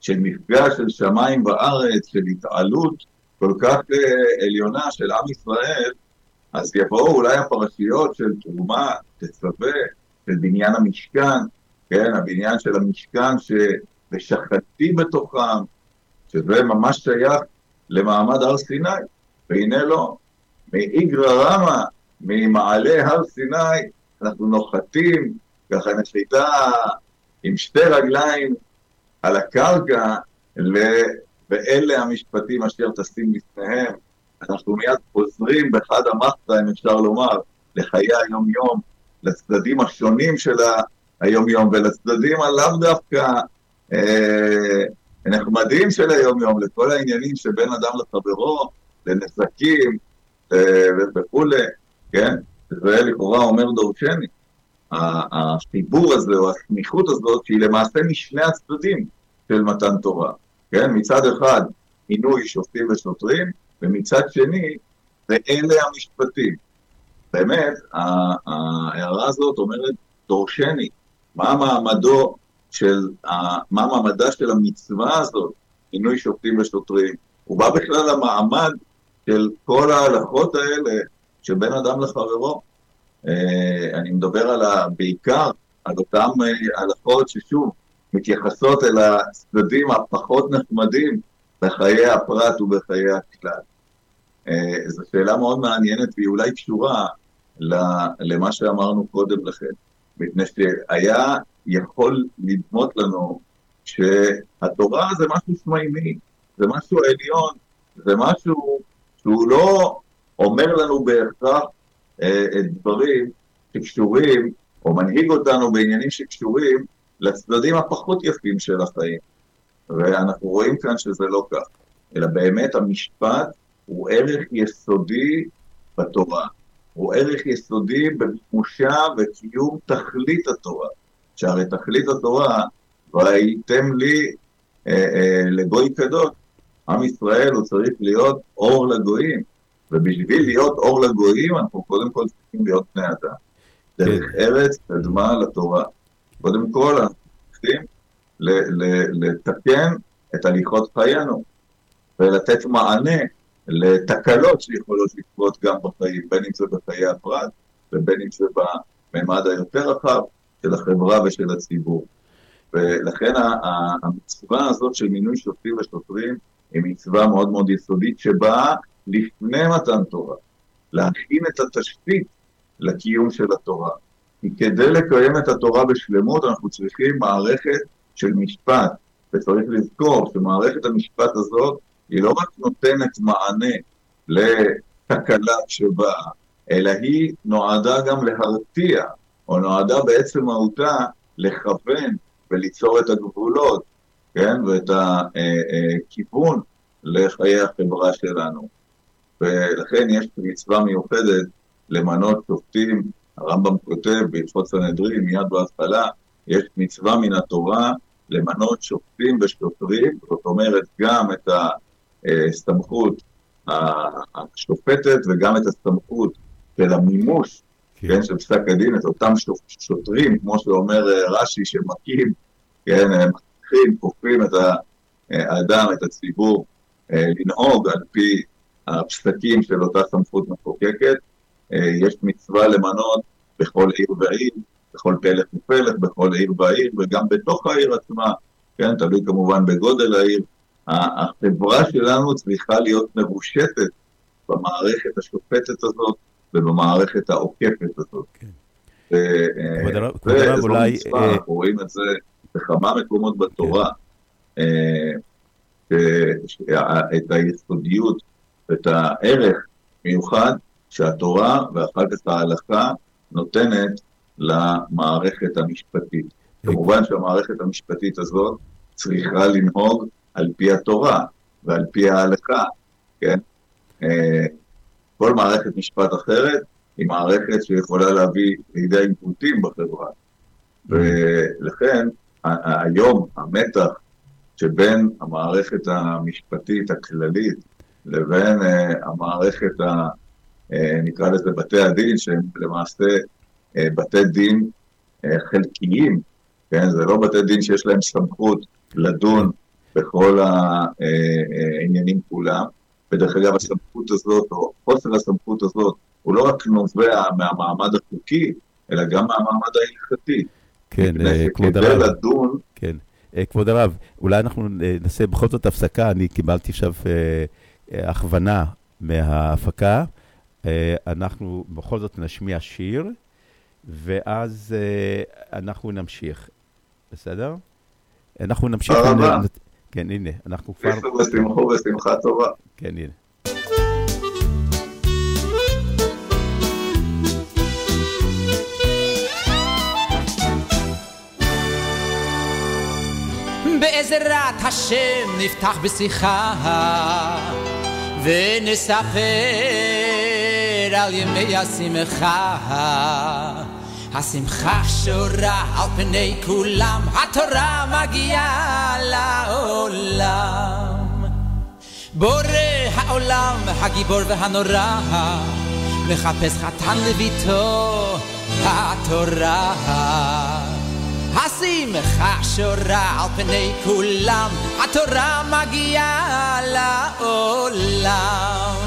[SPEAKER 6] של מפגש של שמיים וארץ, של התעלות כל כך uh, עליונה של עם ישראל, אז יבואו אולי הפרשיות של תרומה, תצווה, של בניין המשכן, כן, הבניין של המשכן ש"ושחטתי בתוכם", שזה ממש שייך למעמד הר סיני, והנה לא, מאיגרא רמא, ממעלה הר סיני, אנחנו נוחתים, ככה נחיתה עם שתי רגליים על הקרקע, ואלה המשפטים אשר טסים לפניהם. אנחנו מיד חוזרים בחד המחתא, אם אפשר לומר, לחיי היום-יום, לצדדים השונים של היום-יום, ולצדדים הלאו דווקא אה, נחמדים של היום-יום, לכל העניינים שבין אדם לחברו, לנזקים, וכולי, כן? זה לכאורה אומר דורשני. החיבור הזה או הסמיכות הזאת שהיא למעשה משני הצדדים של מתן תורה, כן? מצד אחד מינוי שופטים ושוטרים, ומצד שני ואלה המשפטים. באמת, ההערה הזאת אומרת דורשני, מה מעמדו של, מה מעמדה של המצווה הזאת, מינוי שופטים ושוטרים, ומה בכלל המעמד של כל ההלכות האלה שבין אדם לחברו. אה, אני מדבר על ה, בעיקר על אותן אה, הלכות ששוב, מתייחסות אל הצדדים הפחות נחמדים בחיי הפרט ובחיי הכלל. אה, זו שאלה מאוד מעניינת והיא אולי קשורה למה שאמרנו קודם לכן. מפני שהיה יכול לדמות לנו שהתורה זה משהו שמיימי, זה משהו עליון, זה משהו שהוא לא אומר לנו בהכרח אה, דברים שקשורים, או מנהיג אותנו בעניינים שקשורים לצדדים הפחות יפים של החיים. ואנחנו רואים כאן שזה לא כך, אלא באמת המשפט הוא ערך יסודי בתורה. הוא ערך יסודי במימושה וקיום תכלית התורה. שהרי תכלית התורה, והייתם לי אה, אה, לגוי קדוש. עם ישראל הוא צריך להיות אור לגויים, ובשביל להיות אור לגויים אנחנו קודם כל צריכים להיות בני אדם. דרך ארץ קדמה לתורה. קודם כל אנחנו צריכים לתקן את הליכות חיינו, ולתת מענה לתקלות שיכולות לקרות גם בחיים, בין אם זה בחיי הפרט ובין אם זה בממד היותר רחב של החברה ושל הציבור. ולכן המצווה הזאת של מינוי שופטים ושוטרים היא מצווה מאוד מאוד יסודית שבאה לפני מתן תורה, להכין את התשתית לקיום של התורה. כי כדי לקיים את התורה בשלמות אנחנו צריכים מערכת של משפט, וצריך לזכור שמערכת המשפט הזאת היא לא רק נותנת מענה לתקלה שבאה, אלא היא נועדה גם להרתיע, או נועדה בעצם מהותה לכוון וליצור את הגבולות, כן, ואת הכיוון לחיי החברה שלנו. ולכן יש מצווה מיוחדת למנות שופטים, הרמב"ם כותב בהלכות סנהדרין, מיד בהתחלה, יש מצווה מן התורה למנות שופטים ושוטרים, זאת אומרת גם את הסמכות השופטת וגם את הסמכות של המימוש,
[SPEAKER 3] כן.
[SPEAKER 6] כן, של פסק הדין, את אותם שוטרים, כמו שאומר אה, רש"י, שמכים, כן, הם מכריחים, כופים את האדם, את הציבור, אה, לנהוג על פי הפסקים של אותה סמכות מחוקקת. אה, יש מצווה למנות בכל עיר ועיר, בכל פלך ופלך, בכל עיר ועיר, וגם בתוך העיר עצמה, כן, תלוי כמובן בגודל העיר. החברה שלנו צריכה להיות מרושתת במערכת השופטת הזאת ובמערכת העוקפת הזאת.
[SPEAKER 3] כן.
[SPEAKER 6] אה,
[SPEAKER 3] כבוד הרב-
[SPEAKER 6] וזו
[SPEAKER 3] אולי,
[SPEAKER 6] מצווה,
[SPEAKER 3] אה,
[SPEAKER 6] אנחנו רואים את זה בכמה מקומות בתורה, שה- את היסודיות, את הערך מיוחד שהתורה ואחר כך ההלכה נותנת למערכת המשפטית. כמובן שהמערכת המשפטית הזאת צריכה לנהוג על פי התורה ועל פי ההלכה, כן? אה, כל מערכת משפט אחרת היא מערכת שיכולה להביא לידי עיוותים בחברה. ולכן ה- ה- היום המתח שבין המערכת המשפטית הכללית לבין אה, המערכת, ה, נקרא לזה בתי הדין, שהם למעשה אה, בתי דין אה, חלקיים, כן? זה לא בתי דין שיש להם סמכות לדון בכל העניינים כולם. ודרך אגב, הסמכות הזאת, או חוסר הסמכות הזאת, הוא לא רק נובע מהמעמד החוקי, אלא גם מהמעמד ההלכתי.
[SPEAKER 3] כן, אה, כבוד הרב,
[SPEAKER 6] לדון,
[SPEAKER 3] כן. אה, כבוד הרב, אולי אנחנו אה, נעשה בכל זאת הפסקה, אני קיבלתי עכשיו אה, אה, הכוונה מההפקה. אה, אנחנו בכל זאת נשמיע שיר, ואז אה, אנחנו נמשיך. בסדר? אנחנו נמשיך.
[SPEAKER 6] תודה רבה.
[SPEAKER 3] כן, הנה, אנחנו כבר...
[SPEAKER 6] יפו ושמחו ושמחה טובה.
[SPEAKER 3] כן, הנה.
[SPEAKER 5] בעזרת השם נפתח בשיחה ונספר על ימי השמחה. השמחה שורה על פני כולם התורה מגיעה לעולם. בורא העולם הגיבור והנורא מחפש חתן לביתו התורה. השמחה שורה על פני כולם, התורה מגיעה לעולם.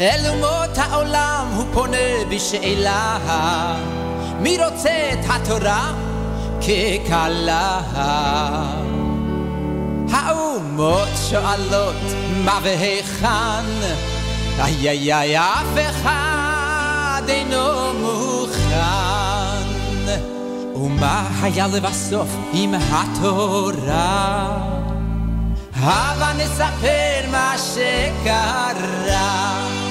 [SPEAKER 5] אל אומות העולם הוא פונה בשאלה, מי רוצה את התורה ככלה? האומות שואלות מה והיכן, איי איי איי, אף אחד אינו מוכן. ומה היה לבסוף עם התורה? הבה נספר מה שקרה.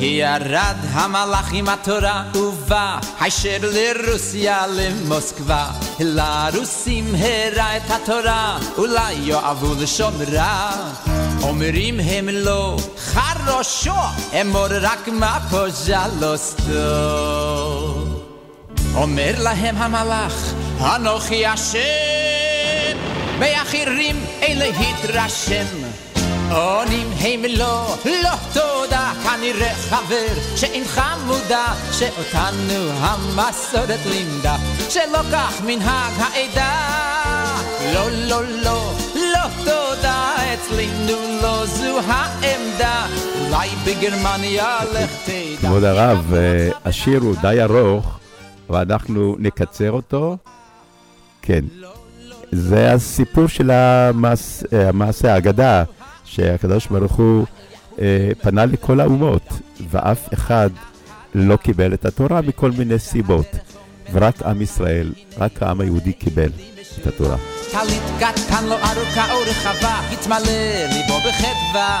[SPEAKER 5] ירד המלאך עם התורה ובא הישר לרוסיה למוסקבה לרוסים הראה את התורה אולי יאהבו לשון רע אומרים הם לא חרושו אמור רק מה פוז'לוסטו אומר להם המלאך אנוכי השם באחרים אלה התרשם עונים הם לא, לא תודה, כנראה חבר שאינך מודע שאותנו המסורת לימדה שלא כך מנהג העדה. לא, לא, לא, לא תודה, אצלנו לא זו העמדה. אולי בגרמניה לך תדע.
[SPEAKER 3] כבוד הרב, אה, השיר הוא די ארוך, ואנחנו נקצר אותו. כן. זה הסיפור של אה, המעשה, האגדה, שהקדוש ברוך הוא אה, פנה לכל האומות, ואף אחד לא קיבל את התורה מכל מיני סיבות. ורק עם ישראל, רק העם היהודי קיבל את התורה.
[SPEAKER 5] טלית קטן לו ארוכה או רחבה, התמלא ליבו בחדווה.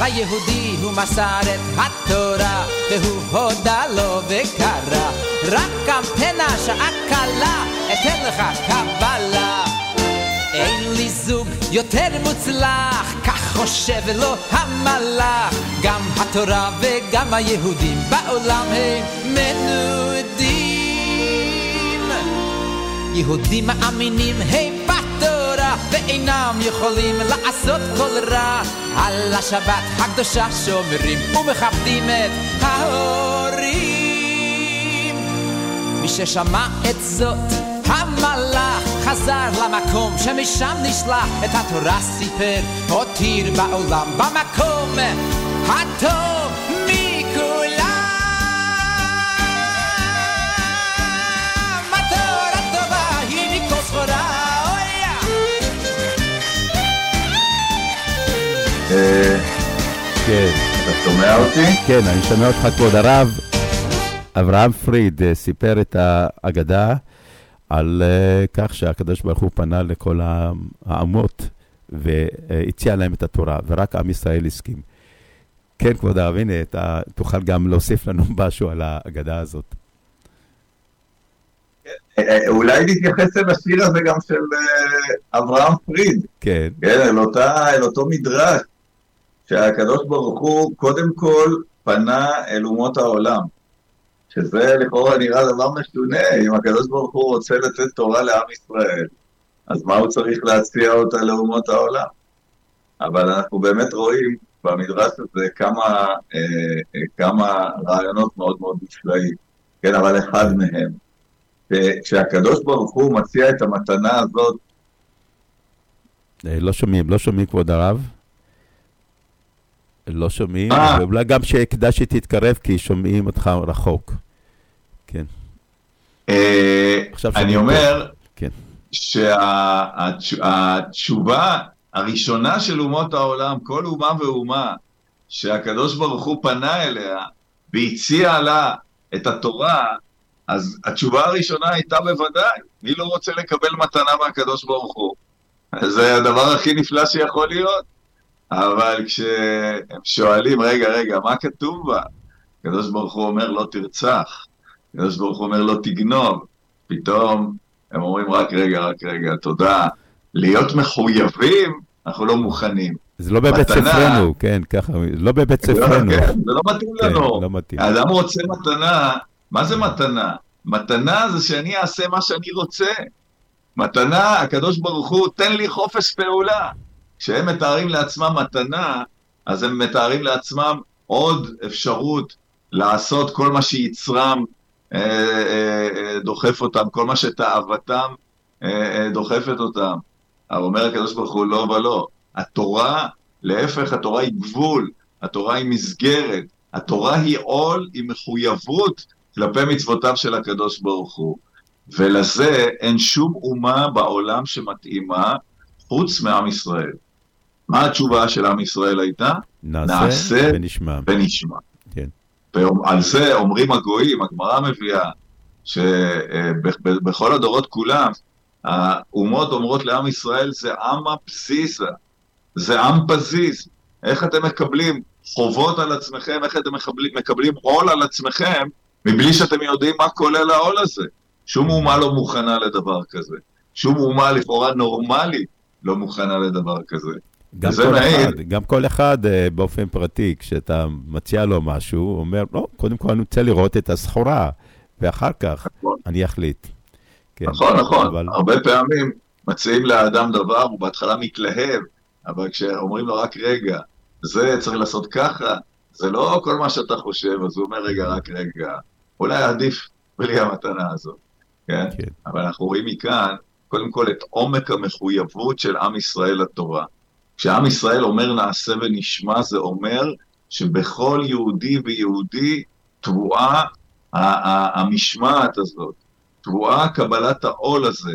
[SPEAKER 5] ליהודי הוא מסר את התורה, והוא הודה לו וקרא. רק קמפנה שעה קלה, אתן לך קבלה. אין לי זוג יותר מוצלח, כך חושב לו המלאך. גם התורה וגם היהודים בעולם הם מנודים. יהודים מאמינים הם בתורה ואינם יכולים לעשות כל רע על השבת הקדושה שומרים ומכבדים את ההורים מי ששמע את זאת המלאך חזר למקום שמשם נשלח את התורה סיפר. הותיר בעולם במקום הטוב מכולם. התורה טובה היא מכל סחורה אויה
[SPEAKER 6] אה,
[SPEAKER 3] כן,
[SPEAKER 6] אתה שומע אותי?
[SPEAKER 3] כן, אני שומע אותך, כבוד הרב. אברהם פריד אה, סיפר את האגדה על אה, כך שהקדוש ברוך הוא פנה לכל האומות והציע להם את התורה, ורק עם ישראל הסכים. כן, כבוד הרב, הנה, אתה תוכל גם להוסיף לנו משהו על האגדה הזאת.
[SPEAKER 6] אה, אה, אולי נתייחס אל השיר הזה גם של אברהם פריד,
[SPEAKER 3] כן,
[SPEAKER 6] כן, אל, אותה, אל אותו מדרש, שהקדוש ברוך הוא קודם כל פנה אל אומות העולם, שזה לכאורה נראה דבר משונה, אם הקדוש ברוך הוא רוצה לתת תורה לעם ישראל, אז מה הוא צריך להציע אותה לאומות העולם? אבל אנחנו באמת רואים במדרש הזה כמה, אה, אה, כמה רעיונות מאוד מאוד מושלעים, כן, אבל אחד מהם, כשהקדוש ברוך הוא מציע את המתנה הזאת
[SPEAKER 3] אה, לא שומעים, לא שומעים, כבוד הרב. לא שומעים,
[SPEAKER 6] אה.
[SPEAKER 3] ואולי גם שכדאי שתתקרב, כי שומעים אותך רחוק. כן,
[SPEAKER 6] אה, אני אומר
[SPEAKER 3] כן.
[SPEAKER 6] שהתשובה הראשונה של אומות העולם, כל אומה ואומה, שהקדוש ברוך הוא פנה אליה והציע לה את התורה, אז התשובה הראשונה הייתה בוודאי, מי לא רוצה לקבל מתנה מהקדוש ברוך הוא? זה הדבר הכי נפלא שיכול להיות. אבל כשהם שואלים, רגע, רגע, מה כתוב בה? הקדוש ברוך הוא אומר, לא תרצח. הקדוש ברוך הוא אומר, לא תגנוב. פתאום הם אומרים, רק רגע, רק רגע, תודה. להיות מחויבים, אנחנו לא מוכנים.
[SPEAKER 3] זה לא בבית
[SPEAKER 6] מתנה.
[SPEAKER 3] ספרנו, כן, ככה, לא בבית
[SPEAKER 6] לא,
[SPEAKER 3] ספרנו.
[SPEAKER 6] כן, זה לא מתאים
[SPEAKER 3] כן,
[SPEAKER 6] לנו.
[SPEAKER 3] לא מתאים.
[SPEAKER 6] האדם רוצה מתנה, מה זה מתנה? מתנה זה שאני אעשה מה שאני רוצה. מתנה, הקדוש ברוך הוא, תן לי חופש פעולה. כשהם מתארים לעצמם מתנה, אז הם מתארים לעצמם עוד אפשרות לעשות כל מה שיצרם דוחף אותם, כל מה שתאוותם אה, אה, דוחפת אותם. אבל אומר הקדוש ברוך הוא, לא ולא. התורה, להפך, התורה היא גבול, התורה היא מסגרת, התורה היא עול, היא מחויבות כלפי מצוותיו של הקדוש ברוך הוא. ולזה אין שום אומה בעולם שמתאימה חוץ מעם ישראל. מה התשובה של עם ישראל הייתה?
[SPEAKER 3] נעשה
[SPEAKER 6] נעשה
[SPEAKER 3] ונשמע.
[SPEAKER 6] ונשמע. ועל זה אומרים הגויים, הגמרא מביאה, שבכל הדורות כולם, האומות אומרות לעם ישראל, זה עם הפזיזה, זה עם פזיז. איך אתם מקבלים חובות על עצמכם, איך אתם מקבלים, מקבלים עול על עצמכם, מבלי שאתם יודעים מה כולל העול הזה. שום אומה לא מוכנה לדבר כזה. שום אומה לכאורה נורמלית לא מוכנה לדבר כזה.
[SPEAKER 3] גם כל,
[SPEAKER 6] מעיד-
[SPEAKER 3] אחד, גם כל אחד אה, באופן פרטי, כשאתה מציע לו משהו, הוא אומר, לא, קודם כל אני רוצה לראות את הסחורה, ואחר כך
[SPEAKER 6] נכון.
[SPEAKER 3] אני אחליט. כן,
[SPEAKER 6] נכון, נכון.
[SPEAKER 3] אבל-
[SPEAKER 6] הרבה פעמים מציעים לאדם דבר, הוא בהתחלה מתלהב, אבל כשאומרים לו רק רגע, זה צריך לעשות ככה, זה לא כל מה שאתה חושב, אז הוא אומר, רגע, רק רגע, אולי עדיף בלי המתנה הזאת, כן?
[SPEAKER 3] כן.
[SPEAKER 6] אבל אנחנו רואים מכאן, קודם כל, את עומק המחויבות של עם ישראל לתורה. כשעם ישראל אומר נעשה ונשמע, זה אומר שבכל יהודי ויהודי טבועה ה- ה- המשמעת הזאת, טבועה קבלת העול הזה,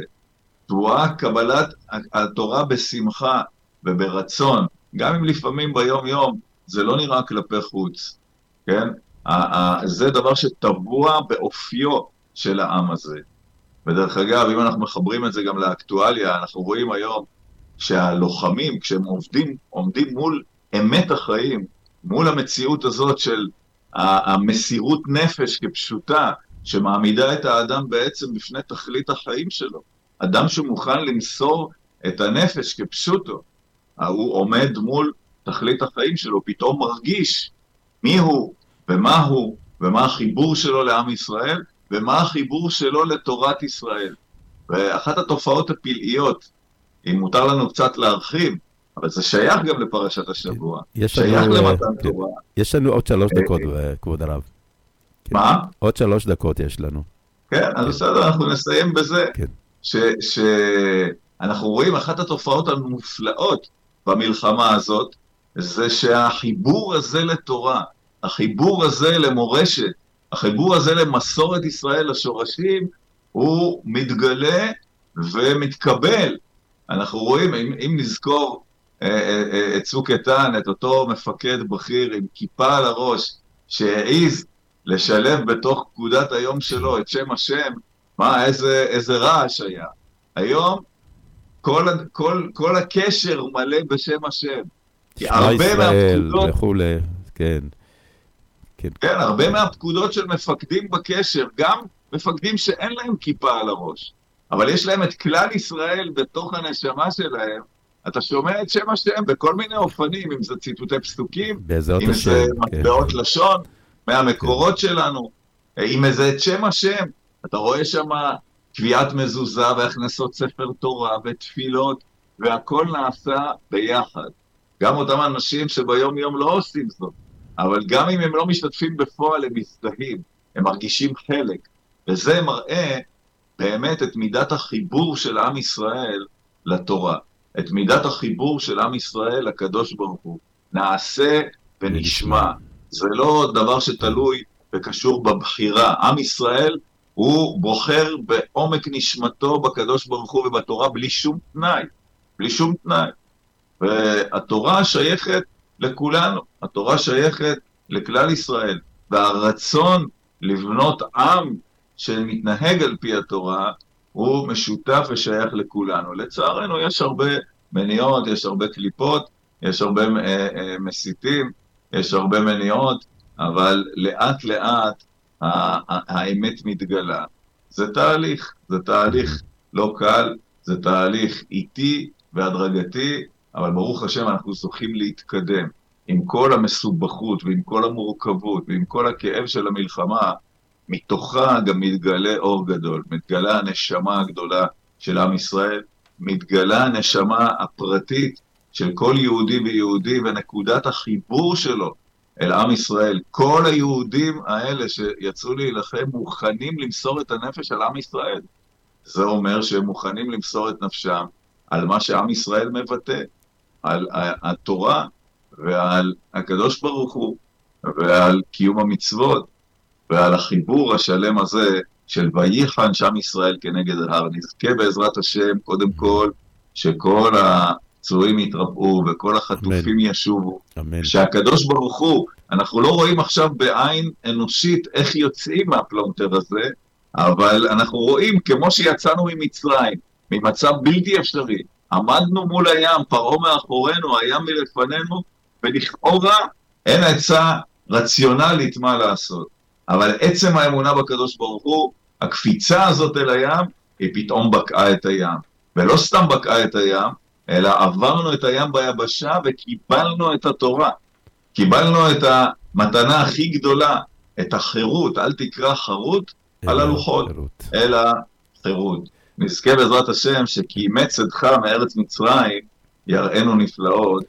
[SPEAKER 6] טבועה קבלת התורה בשמחה וברצון, גם אם לפעמים ביום-יום זה לא נראה כלפי חוץ, כן? זה דבר שטבוע באופיו של העם הזה. ודרך אגב, אם אנחנו מחברים את זה גם לאקטואליה, אנחנו רואים היום שהלוחמים, כשהם עובדים, עומדים מול אמת החיים, מול המציאות הזאת של המסירות נפש כפשוטה, שמעמידה את האדם בעצם בפני תכלית החיים שלו. אדם שמוכן למסור את הנפש כפשוטו, הוא עומד מול תכלית החיים שלו, פתאום מרגיש מי הוא ומה הוא ומה החיבור שלו לעם ישראל ומה החיבור שלו לתורת ישראל. ואחת התופעות הפלאיות, אם מותר לנו קצת להרחיב, אבל זה שייך גם לפרשת השבוע,
[SPEAKER 3] יש
[SPEAKER 6] שייך
[SPEAKER 3] לנו, אה,
[SPEAKER 6] למתן
[SPEAKER 3] כן.
[SPEAKER 6] תורה.
[SPEAKER 3] יש לנו עוד שלוש
[SPEAKER 6] אה,
[SPEAKER 3] דקות, אה, כבוד הרב. כן.
[SPEAKER 6] מה?
[SPEAKER 3] עוד שלוש דקות יש לנו.
[SPEAKER 6] כן, אז בסדר, אנחנו נסיים בזה.
[SPEAKER 3] כן.
[SPEAKER 6] שאנחנו רואים אחת התופעות המופלאות במלחמה הזאת, זה שהחיבור הזה לתורה, החיבור הזה למורשת, החיבור הזה למסורת ישראל, לשורשים, הוא מתגלה ומתקבל. אנחנו רואים, אם, אם נזכור אה, אה, אה, את צוק איתן, את אותו מפקד בכיר עם כיפה על הראש, שהעז לשלב בתוך פקודת היום שלו את שם השם, מה, איזה, איזה רעש היה. היום כל, כל, כל הקשר מלא בשם השם. כי
[SPEAKER 3] שמע
[SPEAKER 6] הרבה
[SPEAKER 3] ישראל וכולי, כן. כן,
[SPEAKER 6] כן, הרבה מהפקודות של מפקדים בקשר, גם מפקדים שאין להם כיפה על הראש, אבל יש להם את כלל ישראל בתוך הנשמה שלהם, אתה שומע את שם השם בכל מיני אופנים, אם זה ציטוטי פסוקים, אם
[SPEAKER 3] השם.
[SPEAKER 6] זה
[SPEAKER 3] כן.
[SPEAKER 6] מטבעות לשון מהמקורות שלנו, אם זה את שם השם, אתה רואה שם קביעת מזוזה והכנסות ספר תורה ותפילות, והכל נעשה ביחד. גם אותם אנשים שביום יום לא עושים זאת, אבל גם אם הם לא משתתפים בפועל, הם מזדהים, הם מרגישים חלק, וזה מראה באמת את מידת החיבור של עם ישראל לתורה, את מידת החיבור של עם ישראל לקדוש ברוך הוא. נעשה ונשמע. זה לא דבר שתלוי וקשור בבחירה. עם ישראל הוא בוחר בעומק נשמתו בקדוש ברוך הוא ובתורה בלי שום תנאי, בלי שום תנאי. והתורה שייכת לכולנו, התורה שייכת לכלל ישראל, והרצון לבנות עם שמתנהג על פי התורה הוא משותף ושייך לכולנו. לצערנו יש הרבה מניעות, יש הרבה קליפות, יש הרבה אה, אה, מסיתים, יש הרבה מניעות, אבל לאט לאט האמת מתגלה. זה תהליך, זה תהליך לא קל, זה תהליך איטי והדרגתי, אבל ברוך השם אנחנו זוכים להתקדם. עם כל המסובכות ועם כל המורכבות ועם כל הכאב של המלחמה, מתוכה גם מתגלה אור גדול, מתגלה הנשמה הגדולה של עם ישראל, מתגלה הנשמה הפרטית של כל יהודי ויהודי ונקודת החיבור שלו אל עם ישראל. כל היהודים האלה שיצאו להילחם מוכנים למסור את הנפש על עם ישראל. זה אומר שהם מוכנים למסור את נפשם על מה שעם ישראל מבטא, על התורה ועל הקדוש ברוך הוא ועל קיום המצוות ועל החיבור השלם הזה של וייחן שם ישראל כנגד ההר. נזכה בעזרת השם, קודם כל, שכל הפצועים יתרפאו וכל החטופים ישובו.
[SPEAKER 3] אמן.
[SPEAKER 6] שהקדוש ברוך הוא, אנחנו לא רואים עכשיו בעין אנושית איך יוצאים מהפלונטר הזה, אבל אנחנו רואים כמו שיצאנו ממצרים, ממצב בלתי אפשרי, עמדנו מול הים, פרעה מאחורינו, הים מלפנינו, ולכאורה אין עצה רציונלית מה לעשות. אבל עצם האמונה בקדוש ברוך הוא, הקפיצה הזאת אל הים, היא פתאום בקעה את הים. ולא סתם בקעה את הים, אלא עברנו את הים ביבשה וקיבלנו את התורה. קיבלנו את המתנה הכי גדולה, את החירות, אל תקרא חרות על הלוחות,
[SPEAKER 3] חירות.
[SPEAKER 6] אלא חירות. נזכה בעזרת השם שכי אימץ צדך מארץ מצרים, יראינו נפלאות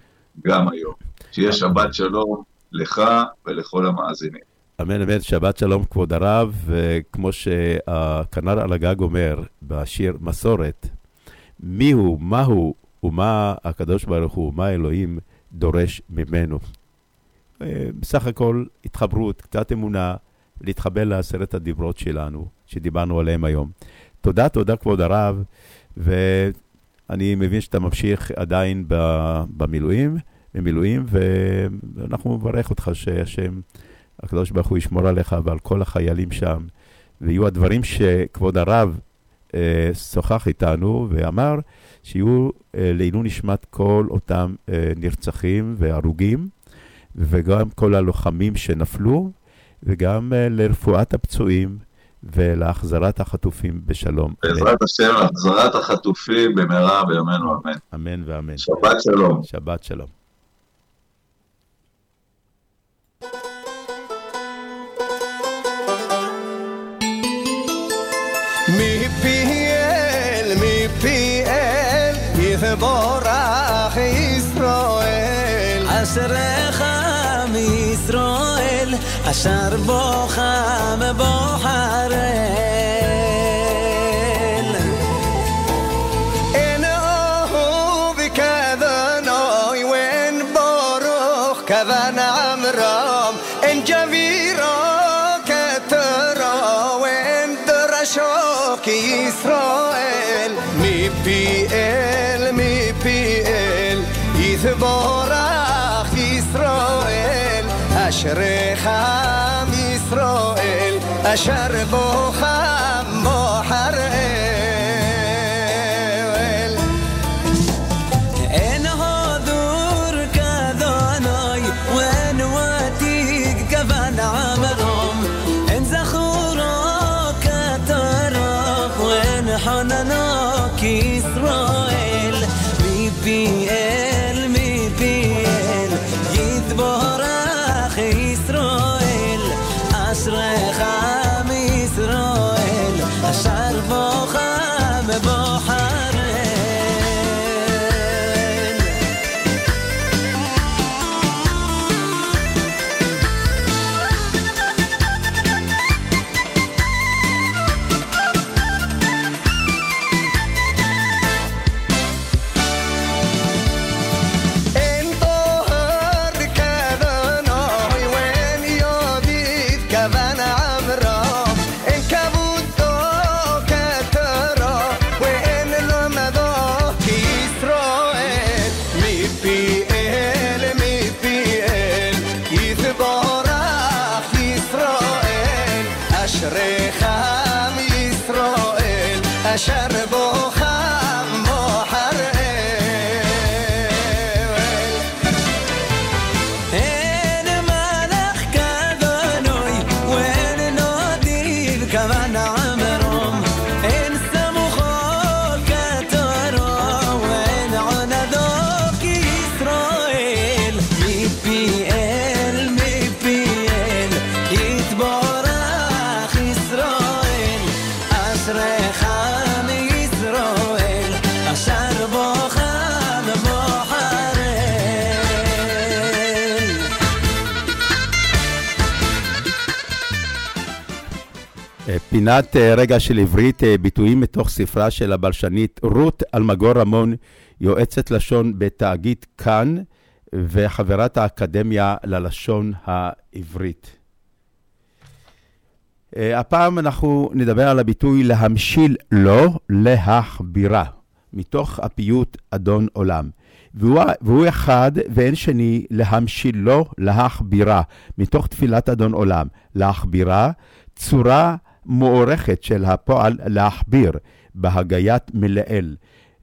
[SPEAKER 6] גם היום. שיהיה שבת שלום לך ולכל המאזינים.
[SPEAKER 3] אמן אמן, שבת שלום כבוד הרב, וכמו שהכנר על הגג אומר בשיר מסורת, מיהו, מהו ומה הקדוש ברוך הוא, מה אלוהים דורש ממנו. אה, בסך הכל התחברות, קצת אמונה, להתחבר לעשרת הדיברות שלנו, שדיברנו עליהם היום. תודה, תודה כבוד הרב, ואני מבין שאתה ממשיך עדיין במילואים, במילואים, ואנחנו נברך אותך שהשם, הקדוש ברוך הוא ישמור עליך ועל כל החיילים שם, ויהיו הדברים שכבוד הרב אה, שוחח איתנו ואמר שיהיו אה, לעילוי נשמת כל אותם אה, נרצחים והרוגים, וגם כל הלוחמים שנפלו, וגם אה, לרפואת הפצועים ולהחזרת החטופים בשלום.
[SPEAKER 6] בעזרת השם, החזרת החטופים במהרה בימינו אמן.
[SPEAKER 3] אמן ואמן.
[SPEAKER 6] שבת שלום.
[SPEAKER 3] שבת שלום.
[SPEAKER 7] מפי אל, מפי אל, יבורך ישראל.
[SPEAKER 5] אשריך מישראל, אשר בוחם בוחרל.
[SPEAKER 7] מישראל אשר
[SPEAKER 3] פינת אה, רגע של עברית, אה, ביטויים מתוך ספרה של הבלשנית רות אלמגור רמון, יועצת לשון בתאגיד כאן וחברת האקדמיה ללשון העברית. אה, הפעם אנחנו נדבר על הביטוי להמשיל לו, להחבירה, מתוך הפיוט אדון עולם. והוא, והוא אחד ואין שני להמשילו להכבירה, מתוך תפילת אדון עולם, להכבירה, צורה מוערכת של הפועל להכביר, בהגיית מלאל.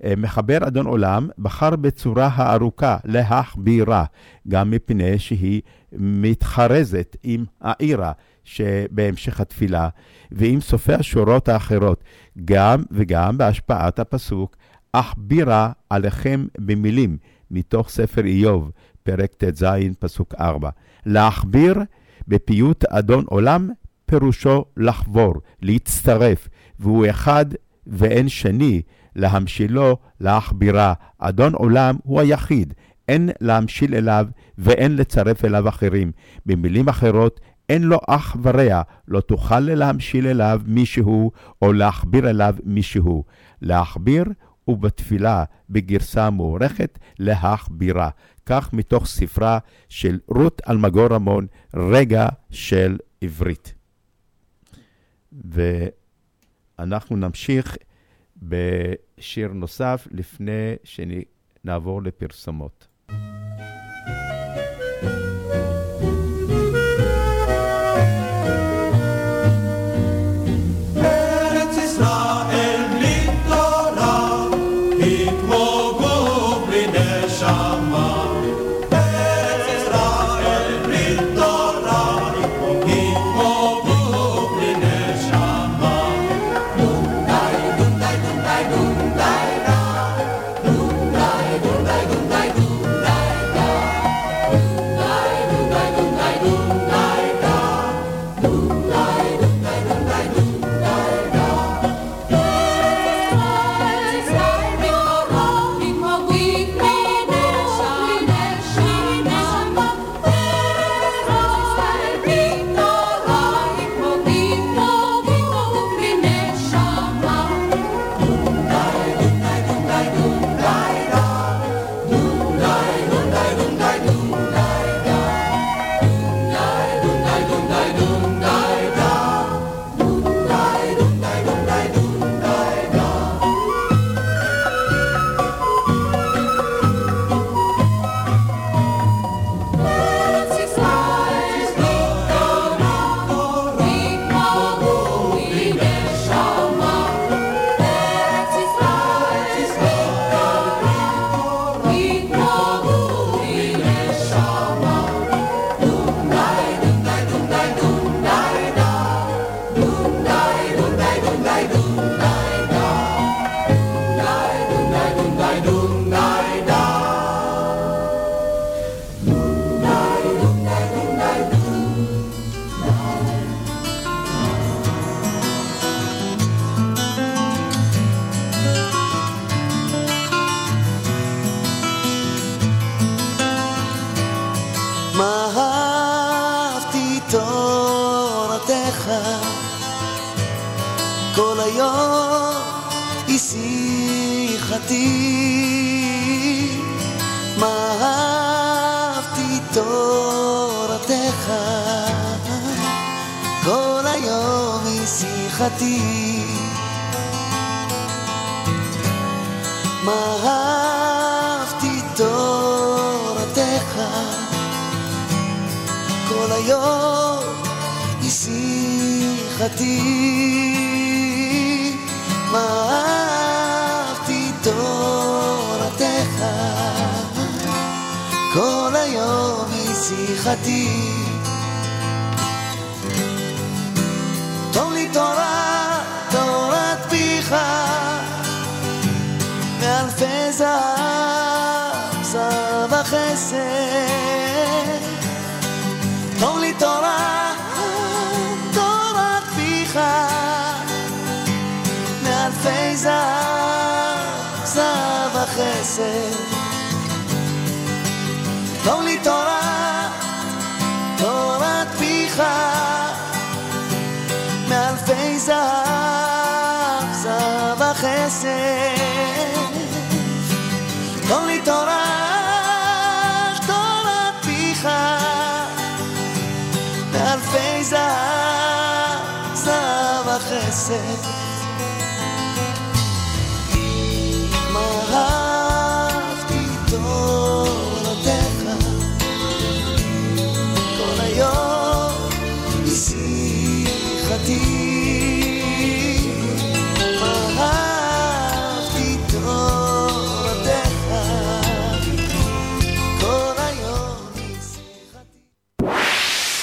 [SPEAKER 3] אה, מחבר אדון עולם בחר בצורה הארוכה להכבירה, גם מפני שהיא מתחרזת עם העירה שבהמשך התפילה, ועם סופי השורות האחרות, גם וגם בהשפעת הפסוק, אכבירה עליכם במילים, מתוך ספר איוב, פרק ט"ז, פסוק 4. להכביר בפיוט אדון עולם, פירושו לחבור, להצטרף, והוא אחד ואין שני, להמשילו, להכבירה. אדון עולם הוא היחיד, אין להמשיל אליו ואין לצרף אליו אחרים. במילים אחרות, אין לו אח ורע, לא תוכל להמשיל אליו מישהו, או להכביר אליו מישהו. להכביר ובתפילה, בגרסה מוערכת, להכבירה. כך מתוך ספרה של רות אלמגור רמון, רגע של עברית. ואנחנו נמשיך בשיר נוסף לפני שנעבור לפרסומות.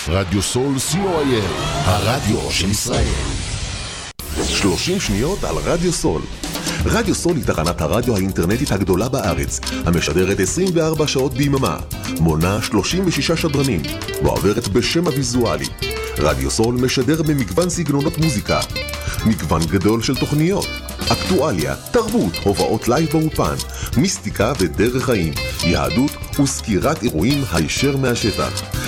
[SPEAKER 1] רדיו סול co.il, הרדיו של ישראל.
[SPEAKER 8] 30 שניות על רדיו סול. רדיו סול היא תחנת הרדיו האינטרנטית הגדולה בארץ, המשדרת 24 שעות ביממה, מונה 36 שדרנים, ועוברת בשם הוויזואלי. רדיו סול משדר במגוון סגנונות מוזיקה, מגוון גדול של תוכניות, אקטואליה, תרבות, הופעות live באולפן, מיסטיקה ודרך חיים, יהדות וסקירת אירועים הישר מהשטח.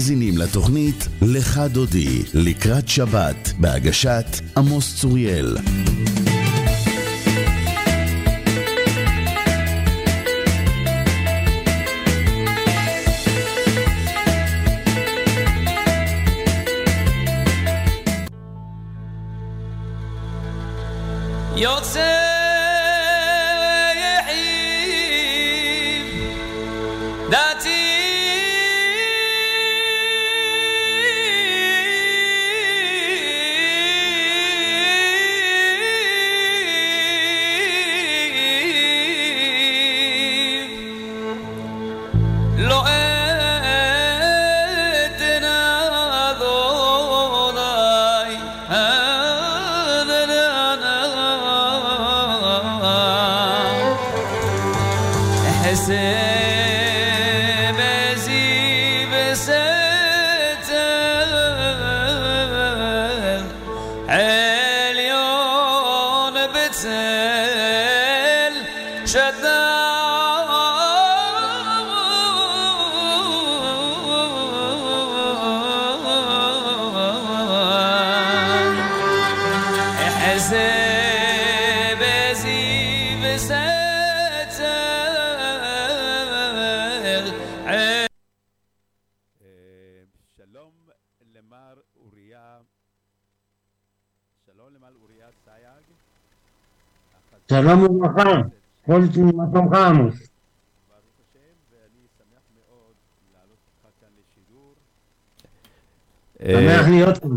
[SPEAKER 1] מאזינים לתוכנית לך דודי, לקראת שבת, בהגשת עמוס צוריאל.
[SPEAKER 7] יוצא
[SPEAKER 3] שלום
[SPEAKER 9] וברכה, כל מקומך עמוס.
[SPEAKER 3] ברוך השם, ואני שמח אה,
[SPEAKER 9] להיות כאן.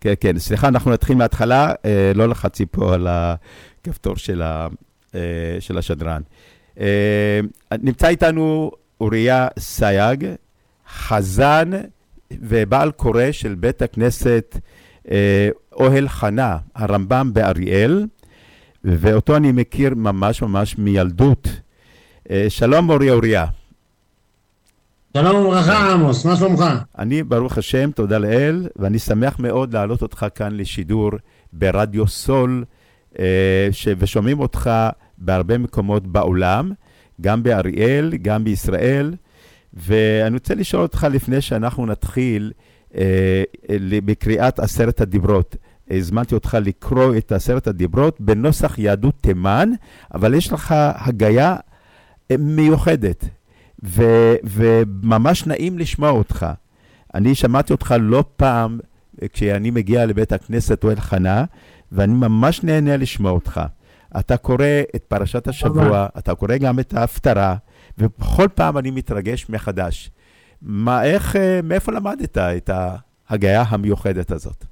[SPEAKER 3] כן, כן, סליחה, אנחנו נתחיל מההתחלה, אה, לא לחצי פה על הכפתור של, אה, השדרן. אה, נמצא איתנו אוריה סייג, חזן ובעל קורא של בית הכנסת אה, אוהל חנה, הרמב"ם באריאל, ואותו אני מכיר ממש ממש מילדות. אה, שלום אוריה אוריה.
[SPEAKER 9] שלום וברכה עמוס, מה שלומך?
[SPEAKER 3] אני, ברוך השם, תודה לאל, ואני שמח מאוד להעלות אותך כאן לשידור ברדיו סול, אה, ש... ושומעים אותך בהרבה מקומות בעולם, גם באריאל, גם בישראל, ואני רוצה לשאול אותך לפני שאנחנו נתחיל אה, בקריאת עשרת הדיברות. הזמנתי אותך לקרוא את עשרת הדיברות בנוסח יהדות תימן, אבל יש לך הגיה אה, מיוחדת, ו, וממש נעים לשמוע אותך. אני שמעתי אותך לא פעם אה, כשאני מגיע לבית הכנסת אוהל חנה, ואני ממש נהנה לשמוע אותך. אתה קורא את פרשת השבוע, אתה קורא גם את ההפטרה, ובכל פעם אני מתרגש מחדש. מה, איך, אה, מאיפה למדת את ההגיה המיוחדת הזאת?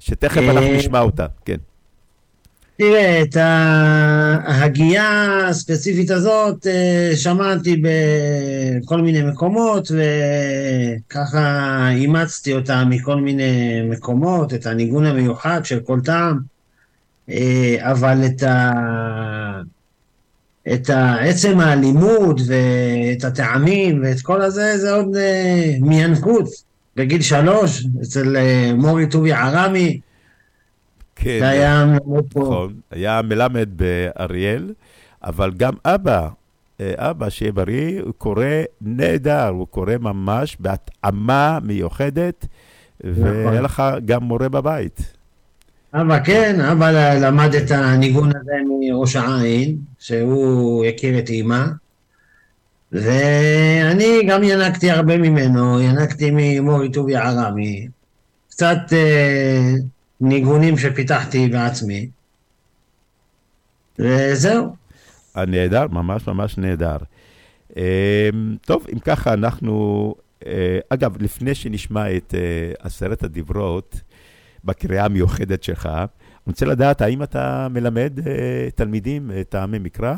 [SPEAKER 3] שתכף
[SPEAKER 9] אה,
[SPEAKER 3] אנחנו נשמע אותה, כן.
[SPEAKER 9] תראה, את ההגייה הספציפית הזאת אה, שמעתי בכל מיני מקומות וככה אימצתי אותה מכל מיני מקומות, את הניגון המיוחד של כל טעם, אה, אבל את, ה... את עצם הלימוד ואת הטעמים ואת כל הזה, זה עוד אה, מינקות בגיל שלוש, אצל אה, מורי טובי ערמי,
[SPEAKER 3] כן,
[SPEAKER 9] היה מלמד פה.
[SPEAKER 3] נכון, היה מלמד באריאל, אבל גם אבא, אה, אבא שיהיה בריא, הוא קורא נהדר, הוא קורא ממש בהתאמה מיוחדת, והיה לך גם מורה בבית.
[SPEAKER 9] אבא כן, אבא למד את הניגון הזה מראש העין, שהוא הכיר את אימא, ואני גם ינקתי הרבה ממנו, ינקתי ממורי טובי ערמי, קצת אה, ניגונים שפיתחתי בעצמי, וזהו.
[SPEAKER 3] אה, נהדר, ממש ממש נהדר. אה, טוב, אם ככה אנחנו, אה, אגב, לפני שנשמע את אה, עשרת הדיברות בקריאה המיוחדת שלך, אני רוצה לדעת, האם אתה מלמד אה, תלמידים אה, טעמי מקרא?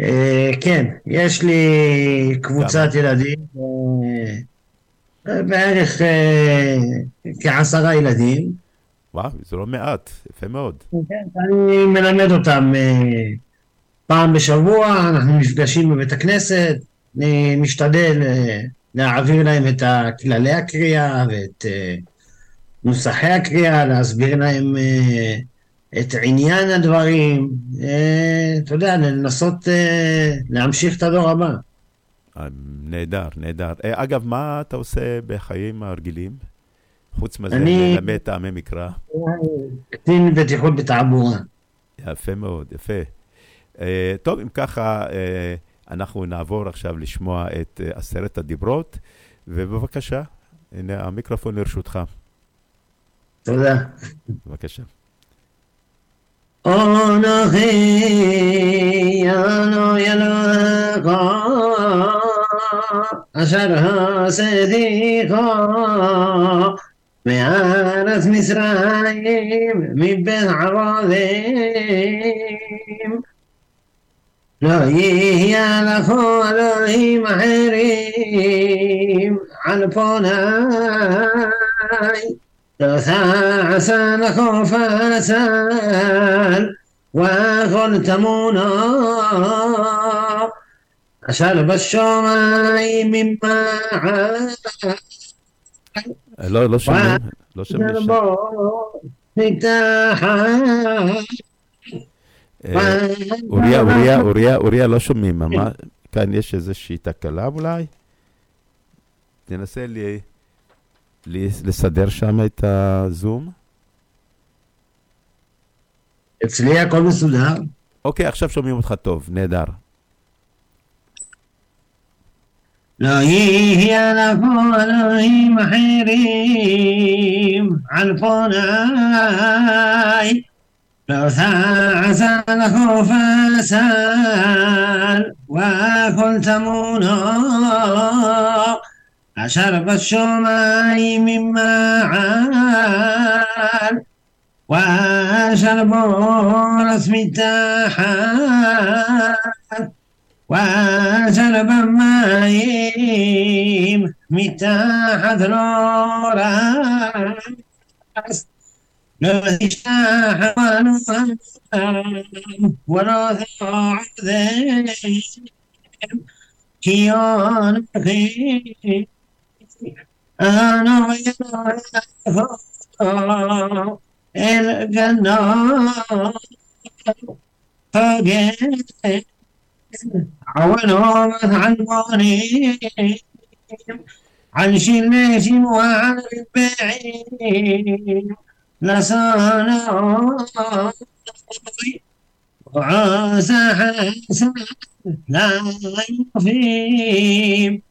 [SPEAKER 9] אה, כן, יש לי קבוצת ילדים, אה, בערך אה, כעשרה ילדים.
[SPEAKER 3] וואו, זה לא מעט, יפה מאוד.
[SPEAKER 9] כן, אני מלמד אותם פעם בשבוע, אנחנו נפגשים בבית הכנסת, אני משתדל להעביר להם את כללי הקריאה ואת נוסחי הקריאה, להסביר להם את עניין הדברים, אה, אתה יודע, לנסות אה, להמשיך את הדור הבא.
[SPEAKER 3] אה, נהדר, נהדר. אגב, מה אתה עושה בחיים הרגילים? חוץ מזה,
[SPEAKER 9] אני-
[SPEAKER 3] ללמד טעמי מקרא?
[SPEAKER 9] קצין בטיחות בתעבורה.
[SPEAKER 3] יפה מאוד, יפה. טוב, אם ככה, אנחנו נעבור עכשיו לשמוע את עשרת הדיברות, ובבקשה, הנה המיקרופון לרשותך.
[SPEAKER 9] תודה.
[SPEAKER 3] בבקשה.
[SPEAKER 9] אנוכי ינו ילך אשר הוסיתיך מארץ מצרים מבית עבדים לא יהיה לך אלוהים אחרים על פניי לא תעשה לך פסל וכל תמונה אשר בשמיים ממעל
[SPEAKER 3] אה, לא, לא שומעים, לא שומעים.
[SPEAKER 9] מתחת
[SPEAKER 3] אה, אוריה, אוריה, אוריה, אוריה, לא שומעים. כאן יש איזושהי תקלה אולי? תנסה לי- לסדר שם את הזום.
[SPEAKER 9] אצלי הכל מסודר.
[SPEAKER 3] אוקיי, עכשיו שומעים אותך טוב, נהדר.
[SPEAKER 9] לא יהיה לבוא אלוהים אחרים על פניי לא תעשה לך פסל וכל תמונה אשר בשמיים ממעל ואשר בורס מתחת ואשר במים מתחת לורס לא תשכח ולא ולא תעדם כי أنا يا الجنة فقيت عونهم عن ظنهم عن شلتهم وعن ربعهم لصانا وعاسى حسن لا يفيم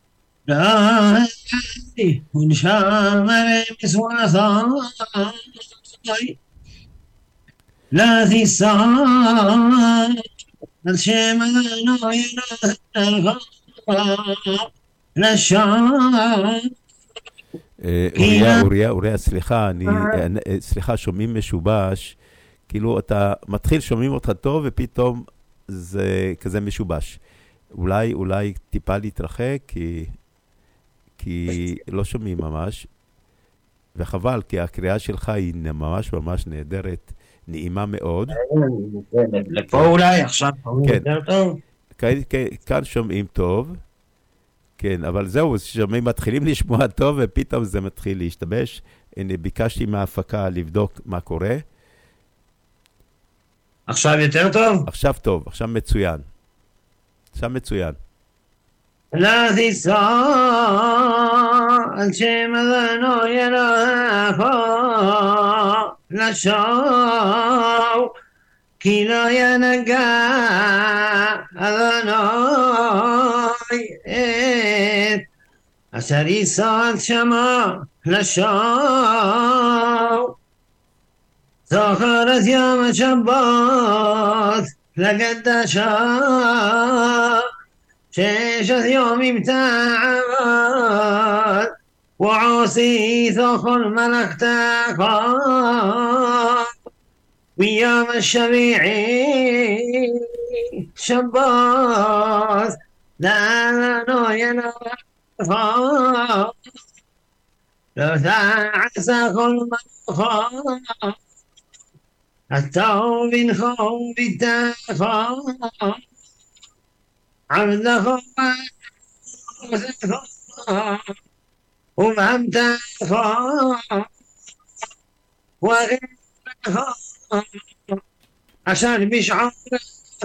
[SPEAKER 9] ذي السهر الشمال לשם.
[SPEAKER 3] אה, אוריה, אוריה, אוריה, סליחה, אני, אני- אה, סליחה, שומעים משובש, כאילו אתה מתחיל, שומעים אותך טוב, ופתאום זה כזה משובש. אולי, אולי טיפה להתרחק, כי, כי לא שומעים ממש, וחבל, כי הקריאה שלך היא ממש ממש נהדרת, נעימה מאוד.
[SPEAKER 9] לפה אולי, עכשיו שומעים
[SPEAKER 3] כן.
[SPEAKER 9] יותר טוב.
[SPEAKER 3] כאן שומעים טוב, כן, אבל זהו, שומעים, מתחילים לשמוע טוב, ופתאום זה מתחיל להשתבש. הנה, ביקשתי מההפקה לבדוק מה קורה.
[SPEAKER 9] עכשיו יותר טוב?
[SPEAKER 3] עכשיו טוב, עכשיו מצוין. עכשיו מצוין.
[SPEAKER 9] الذي سأل شمذنو ينهفا لشاو كيلو ينقى أذنوي أسري سأل شما لشاو زخرت يا مشبات لقد شاو شيش يومي بتاعت وعوسي ثوف الملك تكون الشبيعي شباس لا لا نو يا لو تعسى كل التوب من خوف التفاق عبده وفهمت وغير عشان بيشعر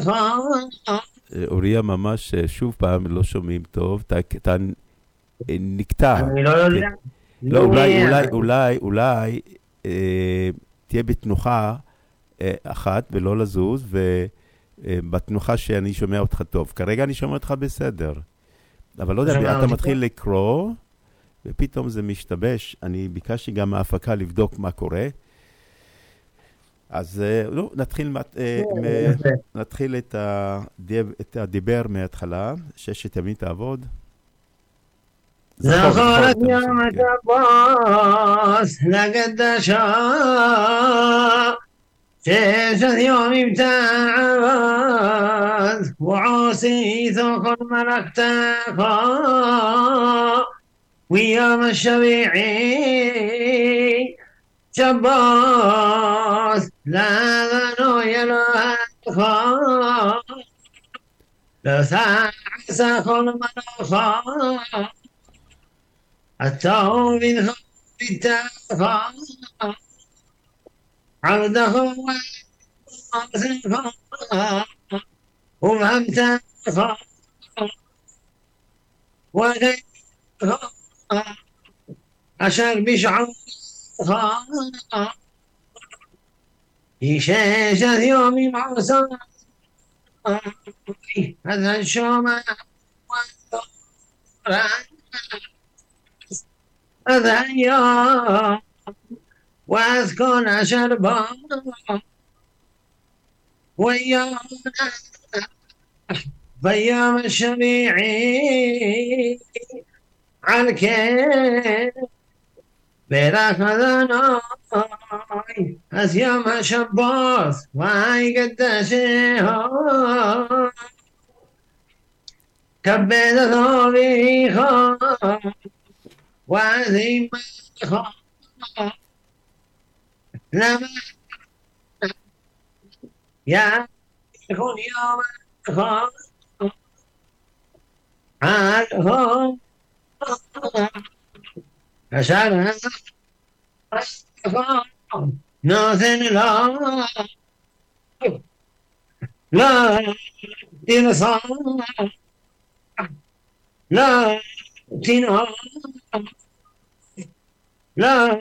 [SPEAKER 3] אה, אוריה, ממש אה, שוב פעם לא שומעים טוב, אתה, אתה אה, נקטע.
[SPEAKER 9] אני לא יודע.
[SPEAKER 3] כן. לא, אולי, אולי, אולי, אולי אה, תהיה בתנוחה אה, אחת ולא לזוז, ובתנוחה שאני שומע אותך טוב. כרגע אני שומע אותך בסדר. אבל לא יודע, אתה
[SPEAKER 9] אותי
[SPEAKER 3] מתחיל לקרוא, ופתאום זה משתבש. אני ביקשתי גם מההפקה לבדוק מה קורה. אז אה, לא, נתחיל, אה, נתחיל את, הדיב, את הדיבר מההתחלה, ששת ימים תעבוד. זכור,
[SPEAKER 9] זכרת
[SPEAKER 3] זכור,
[SPEAKER 9] יום
[SPEAKER 3] כן.
[SPEAKER 9] הכבוס לקדשה جيش اليوم وعاصي ثوق الملك تاقا ويوم الشبيعي شباس لا ذنو يلوها لو سعس كل من أخاف التوبة عبده هم أمتى ولي أشار بشعر إشاشة يوم معصر هذا الشوم هذا اليوم واذكر شربا ويوم بيوم الشبيعي عن كيف بلاك ذناي أسيام شباس واي قداشيها كبد ثوبي خا وعزيم خا لما يا يكون Nothing at all. Love in a song. Love in Love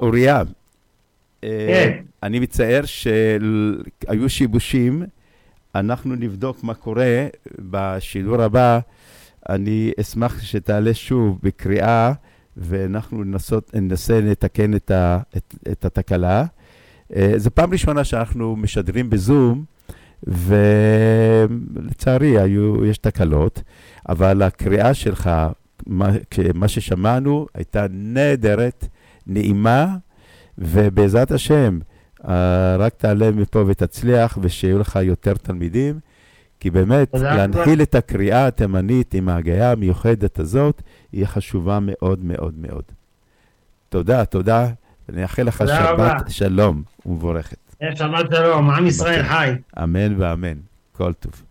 [SPEAKER 3] אוריה, אה,
[SPEAKER 9] כן.
[SPEAKER 3] אני מצטער שהיו שיבושים, אנחנו נבדוק מה קורה בשידור הבא. אני אשמח שתעלה שוב בקריאה, ואנחנו ננסה לתקן את התקלה. אה, זו פעם ראשונה שאנחנו משדרים בזום, ולצערי היו, יש תקלות, אבל הקריאה שלך, מה, מה ששמענו, הייתה נהדרת, נעימה, ובעזרת השם, אה, רק תעלה מפה ותצליח, ושיהיו לך יותר תלמידים, כי באמת, להנחיל. את הקריאה התימנית עם ההגייה המיוחדת הזאת, היא חשובה מאוד מאוד מאוד. תודה, תודה, ואני אאחל לך שבת. שלום ומבורכת.
[SPEAKER 9] שבת שלום, עם ישראל חי.
[SPEAKER 3] אמן ואמן. כל טוב.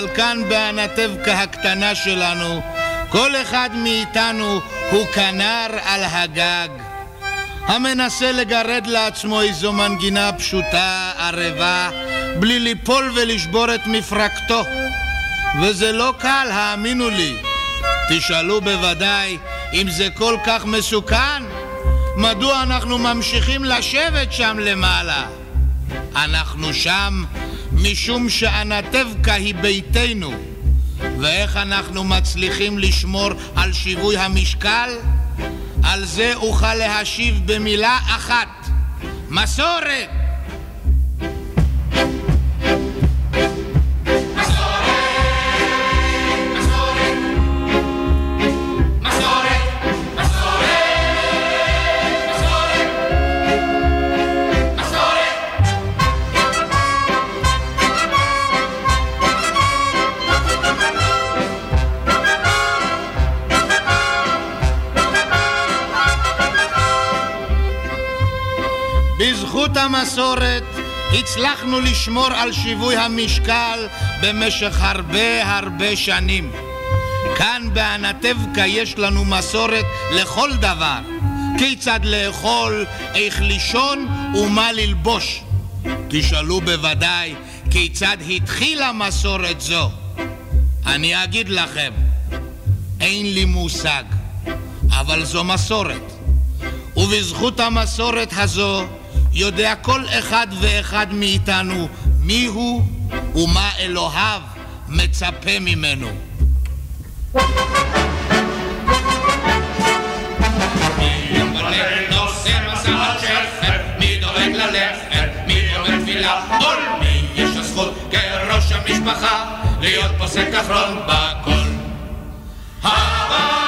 [SPEAKER 10] אבל כאן באנטבקה הקטנה שלנו, כל אחד מאיתנו הוא כנר על הגג. המנסה לגרד לעצמו איזו מנגינה פשוטה, ערבה, בלי ליפול ולשבור את מפרקתו. וזה לא קל, האמינו לי. תשאלו בוודאי אם זה כל כך מסוכן, מדוע אנחנו ממשיכים לשבת שם למעלה? אנחנו שם משום שאנטבקה היא ביתנו. ואיך אנחנו מצליחים לשמור על שיווי המשקל? על זה אוכל להשיב במילה אחת: מסורת! המסורת הצלחנו לשמור על שיווי המשקל במשך הרבה הרבה שנים. כאן באנטבקה יש לנו מסורת לכל דבר. כיצד לאכול, איך לישון ומה ללבוש. תשאלו בוודאי כיצד התחילה מסורת זו. אני אגיד לכם, אין לי מושג, אבל זו מסורת. ובזכות המסורת הזו יודע כל אחד ואחד מאיתנו מיהו ומה אלוהיו מצפה ממנו.
[SPEAKER 11] מי מי להיות פוסק אחרון בכל.
[SPEAKER 12] מי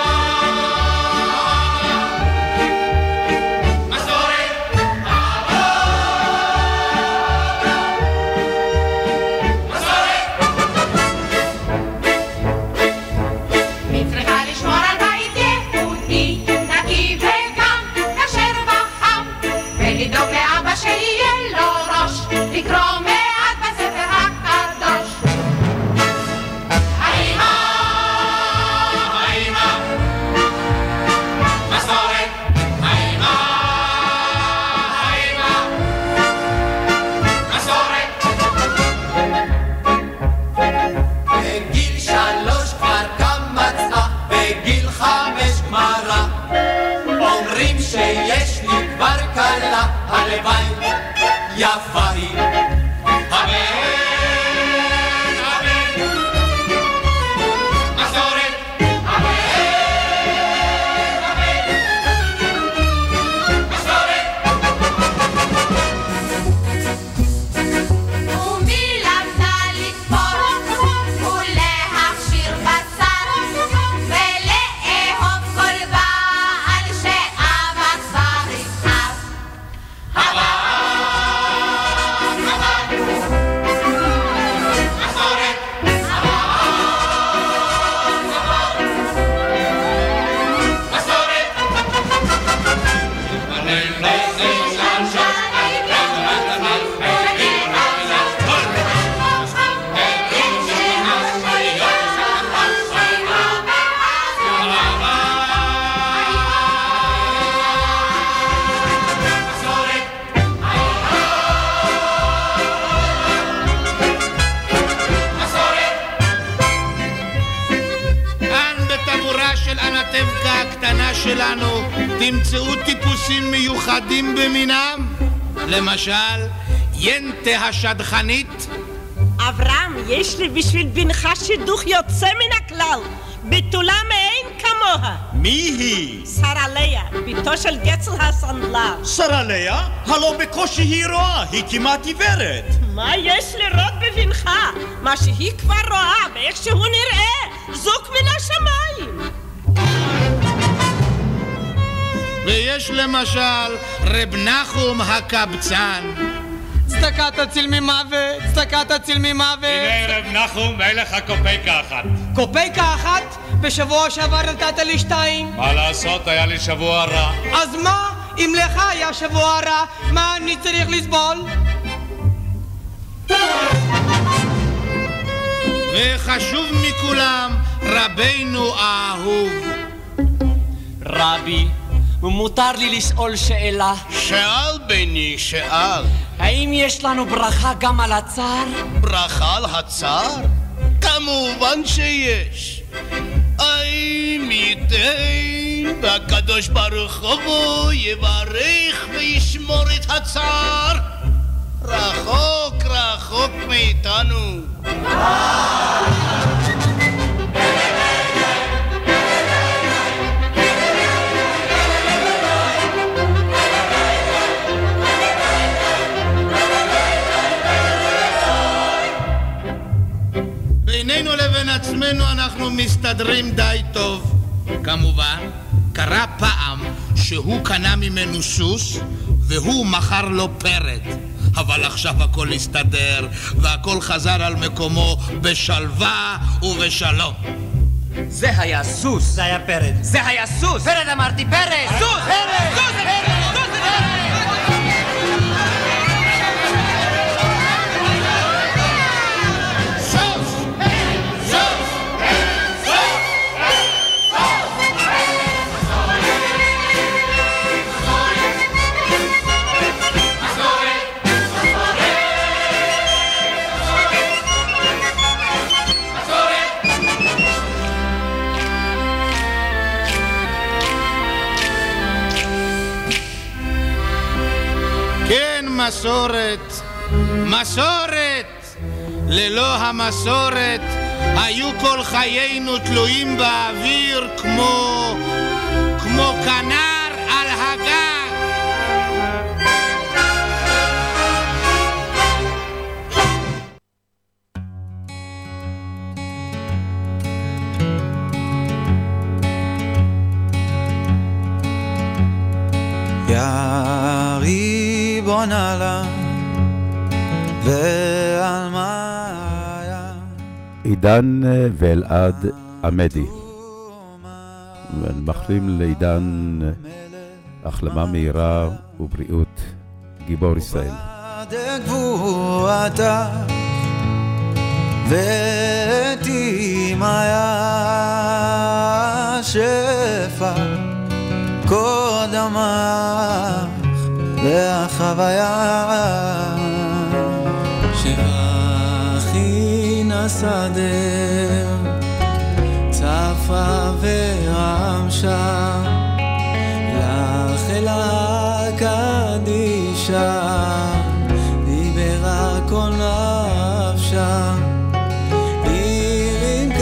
[SPEAKER 10] השדכנית,
[SPEAKER 13] אברהם, יש לי בשביל בנך שידוך יוצא מן הכלל, בתולה מאין כמוה.
[SPEAKER 14] מי היא?
[SPEAKER 13] שרה לאה, בתו של גצל הסנדלר.
[SPEAKER 14] שרה לאה? הלא בקושי היא רואה, היא כמעט עיוורת.
[SPEAKER 13] מה יש לראות בבנך? מה שהיא כבר רואה ואיך שהוא נראה, זוק מן השמיים.
[SPEAKER 10] ויש למשל רב נחום הקבצן.
[SPEAKER 15] צדקה תציל ממוות, צדקה תציל ממוות.
[SPEAKER 14] הנה ערב נחום אין לך קופייקה אחת.
[SPEAKER 15] קופייקה אחת? בשבוע שעבר נתת לי שתיים.
[SPEAKER 14] מה לעשות, היה לי שבוע רע.
[SPEAKER 15] אז מה? אם לך היה שבוע רע, מה אני צריך לסבול?
[SPEAKER 10] וחשוב מכולם, רבנו האהוב.
[SPEAKER 16] רבי ומותר לי לשאול שאלה?
[SPEAKER 10] שאל בני, שאל.
[SPEAKER 16] האם יש לנו ברכה גם על הצער?
[SPEAKER 10] ברכה על הצער? כמובן שיש. האם ייתן והקדוש ברוך הוא יברך וישמור את הצער? רחוק רחוק מאיתנו. עצמנו אנחנו מסתדרים די טוב. כמובן, קרה פעם שהוא קנה ממנו סוס והוא מכר לו פרד. אבל עכשיו הכל הסתדר והכל חזר על מקומו בשלווה ובשלום.
[SPEAKER 16] זה היה סוס.
[SPEAKER 15] זה היה פרד.
[SPEAKER 16] זה היה סוס!
[SPEAKER 15] פרד אמרתי, פרד!
[SPEAKER 16] סוס!
[SPEAKER 15] פרד!
[SPEAKER 16] סוס! סוס!
[SPEAKER 10] כן, מסורת, מסורת. ללא המסורת היו כל חיינו תלויים באוויר כמו... כמו כנר על הגג.
[SPEAKER 17] יא ריבון עולם ועל מה
[SPEAKER 3] עידן אה, ואלעד עמדי. ואני מחלים לעידן אה, החלמה מהירה ובריאות, גיבור ישראל.
[SPEAKER 17] דגבורתה ותימיה שפע קודמך והחוויה שבכי נסדר צפה ורמשה לך אלה קדישה דיברה כל נפשה. עירים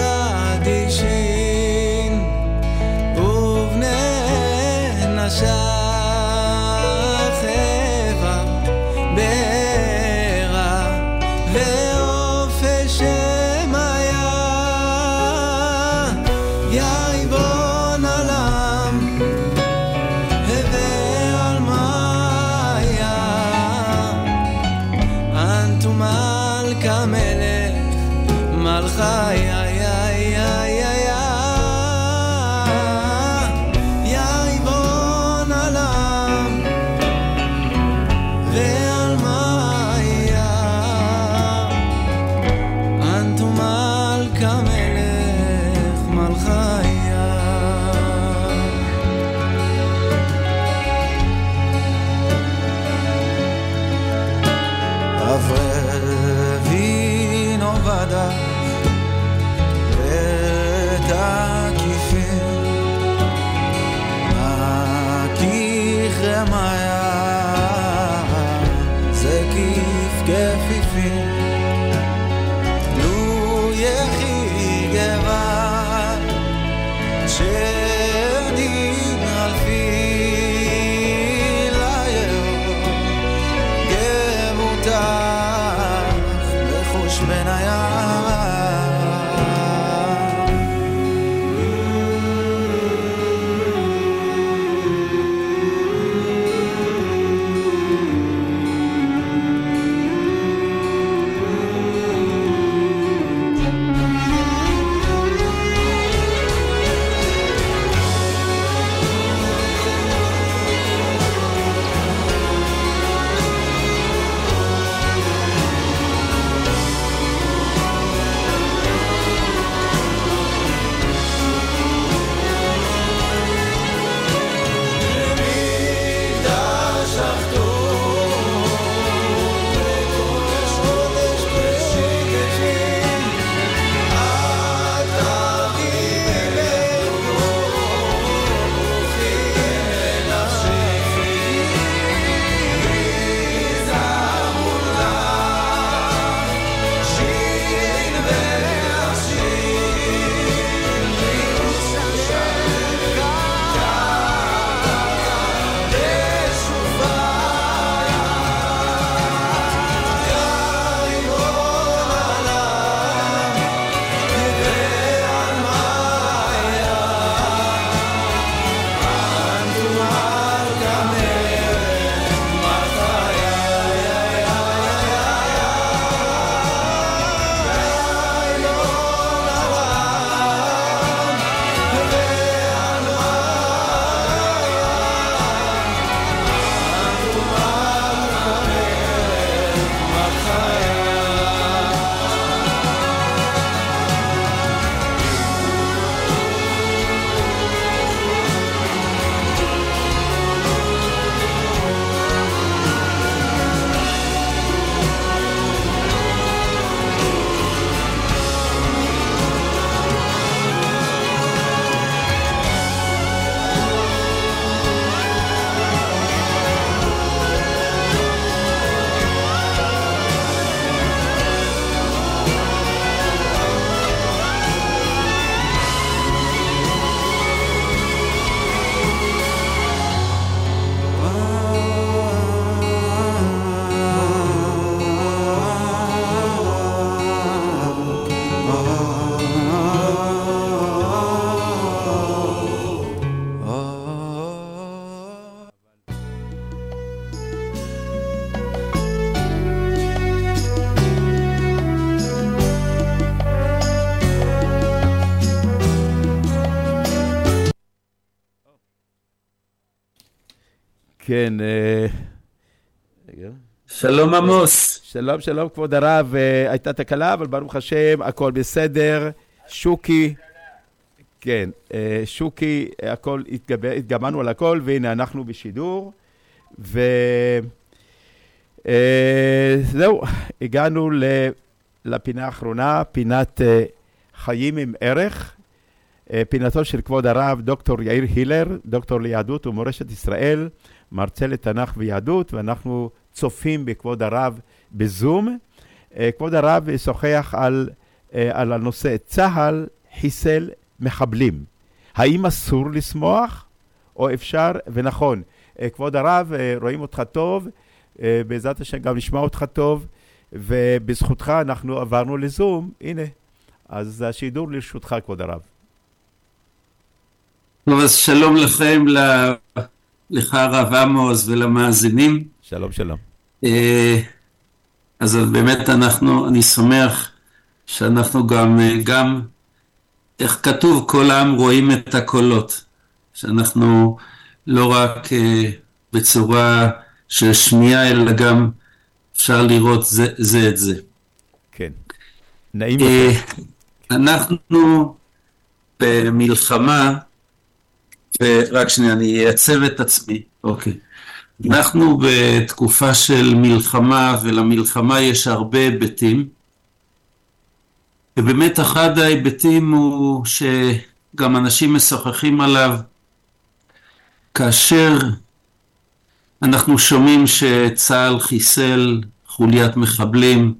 [SPEAKER 3] כן, אה.
[SPEAKER 18] שלום עמוס.
[SPEAKER 3] שלום, שלום, כבוד הרב. אה, הייתה תקלה, אבל ברוך השם, הכל בסדר. שוקי, כן, אה, שוקי, הכל, התגבר, התגברנו על הכל, והנה אנחנו בשידור. וזהו, הגענו לפינה האחרונה, פינת חיים עם ערך. פינתו של כבוד הרב דוקטור יאיר הילר, דוקטור ליהדות ומורשת ישראל, מרצה לתנ"ך ויהדות, ואנחנו צופים בכבוד הרב בזום. אה, כבוד הרב ישוחח על, אה, על הנושא צה"ל חיסל מחבלים. האם אסור לשמוח או אפשר ונכון? אה, כבוד הרב, רואים אותך טוב, בעזרת השם גם נשמע אותך טוב, ובזכותך אנחנו עברנו לזום, הנה, אז השידור לרשותך, כבוד הרב.
[SPEAKER 18] טוב, אז שלום לכם, לך הרב עמוס ולמאזינים.
[SPEAKER 3] שלום, שלום.
[SPEAKER 18] אה, אז באמת אנחנו, אני שמח שאנחנו גם, אה, גם, איך כתוב, כל העם רואים את הקולות. שאנחנו לא רק אה, בצורה של שמיעה, אלא גם אפשר לראות זה, זה את זה.
[SPEAKER 3] כן. נעים לכם.
[SPEAKER 18] אנחנו במלחמה, ורק שנייה, אני אעצב את עצמי, אוקיי. אנחנו בתקופה של מלחמה, ולמלחמה יש הרבה היבטים, ובאמת אחד ההיבטים הוא שגם אנשים משוחחים עליו, כאשר אנחנו שומעים שצה"ל חיסל חוליית מחבלים,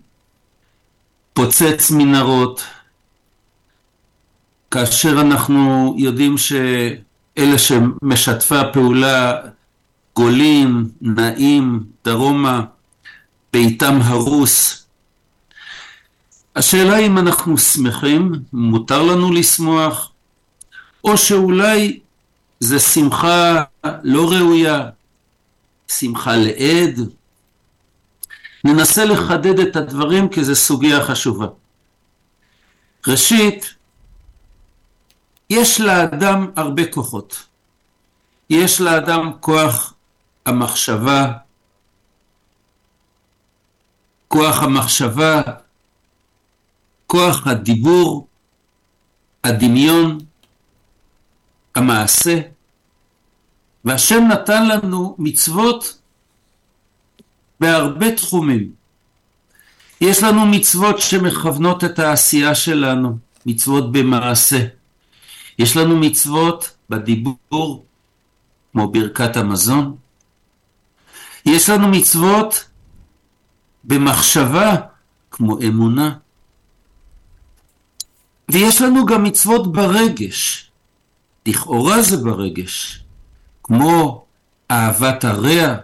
[SPEAKER 18] פוצץ מנהרות, כאשר אנחנו יודעים שאלה שמשתפי הפעולה גולים, נעים, דרומה, ביתם הרוס. השאלה אם אנחנו שמחים, מותר לנו לשמוח, או שאולי זה שמחה לא ראויה, שמחה לעד. ננסה לחדד את הדברים כי זו סוגיה חשובה. ראשית, יש לאדם הרבה כוחות. יש לאדם כוח המחשבה, כוח המחשבה, כוח הדיבור, הדמיון, המעשה, והשם נתן לנו מצוות בהרבה תחומים. יש לנו מצוות שמכוונות את העשייה שלנו, מצוות במעשה. יש לנו מצוות בדיבור, כמו ברכת המזון. יש לנו מצוות במחשבה, כמו אמונה. ויש לנו גם מצוות ברגש, לכאורה זה ברגש, כמו אהבת הרע,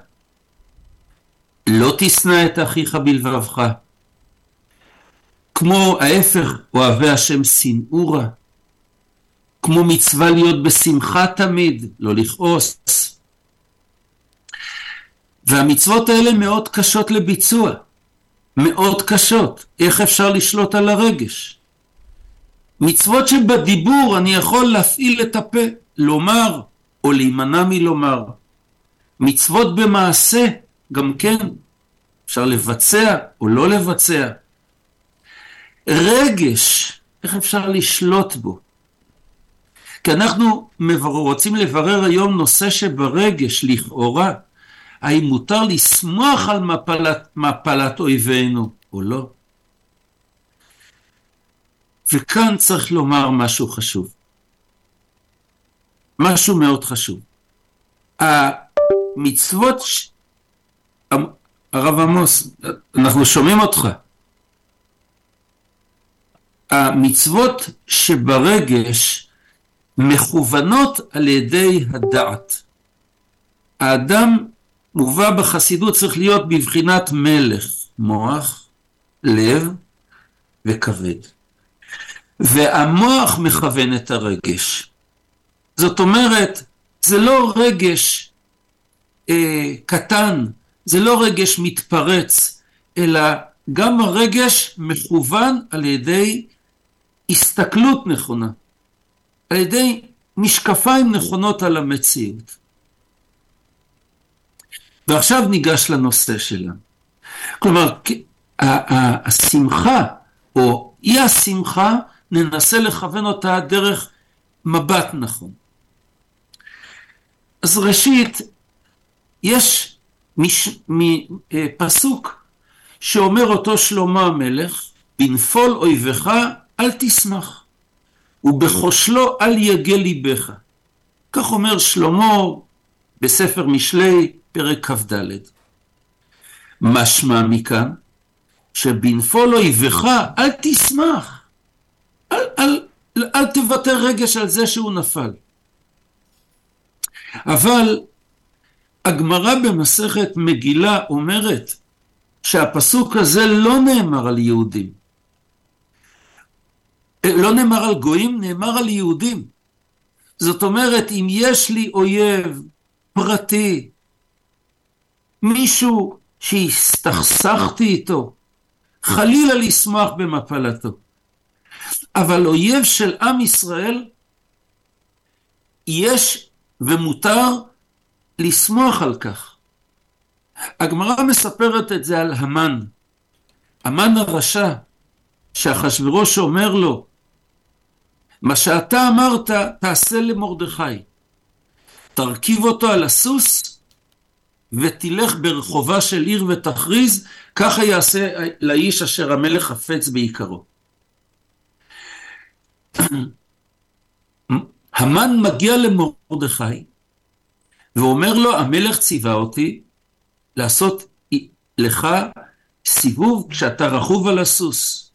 [SPEAKER 18] לא תשנא את אחיך בלבבך, כמו ההפך, אוהבי השם שנאורה, כמו מצווה להיות בשמחה תמיד, לא לכעוס. והמצוות האלה מאוד קשות לביצוע, מאוד קשות. איך אפשר לשלוט על הרגש? מצוות שבדיבור אני יכול להפעיל את הפה, לומר או להימנע מלומר. מצוות במעשה, גם כן, אפשר לבצע או לא לבצע. רגש, איך אפשר לשלוט בו? כי אנחנו מבר... רוצים לברר היום נושא שברגש, לכאורה, האם מותר לשמוח על מפלת, מפלת אויבינו או לא? וכאן צריך לומר משהו חשוב. משהו מאוד חשוב. המצוות, ש... הרב עמוס, אנחנו שומעים אותך. המצוות שברגש מכוונות על ידי הדעת. האדם מובא בחסידות צריך להיות בבחינת מלך, מוח, לב וכבד. והמוח מכוון את הרגש. זאת אומרת, זה לא רגש אה, קטן, זה לא רגש מתפרץ, אלא גם הרגש מכוון על ידי הסתכלות נכונה, על ידי משקפיים נכונות על המציאות. ועכשיו ניגש לנושא שלנו. כלומר, השמחה, או אי השמחה, ננסה לכוון אותה דרך מבט נכון. אז ראשית, יש מש, מ, אה, פסוק שאומר אותו שלמה המלך, בנפול אויבך אל תשמח, ובכושלו אל יגל ליבך. כך אומר שלמה בספר משלי, פרק כ"ד. משמע מכאן, שבנפול אויבך אל תשמח. אל, אל, אל תוותר רגש על זה שהוא נפל. אבל הגמרא במסכת מגילה אומרת שהפסוק הזה לא נאמר על יהודים. לא נאמר על גויים, נאמר על יהודים. זאת אומרת, אם יש לי אויב פרטי, מישהו שהסתכסכתי איתו, חלילה לשמוח במפלתו. אבל אויב של עם ישראל, יש ומותר לשמוח על כך. הגמרא מספרת את זה על המן. המן הרשע, שאחשוורוש אומר לו, מה שאתה אמרת תעשה למרדכי. תרכיב אותו על הסוס ותלך ברחובה של עיר ותכריז, ככה יעשה לאיש אשר המלך חפץ בעיקרו. המן מגיע למרדכי ואומר לו, המלך ציווה אותי לעשות לך סיבוב כשאתה רכוב על הסוס.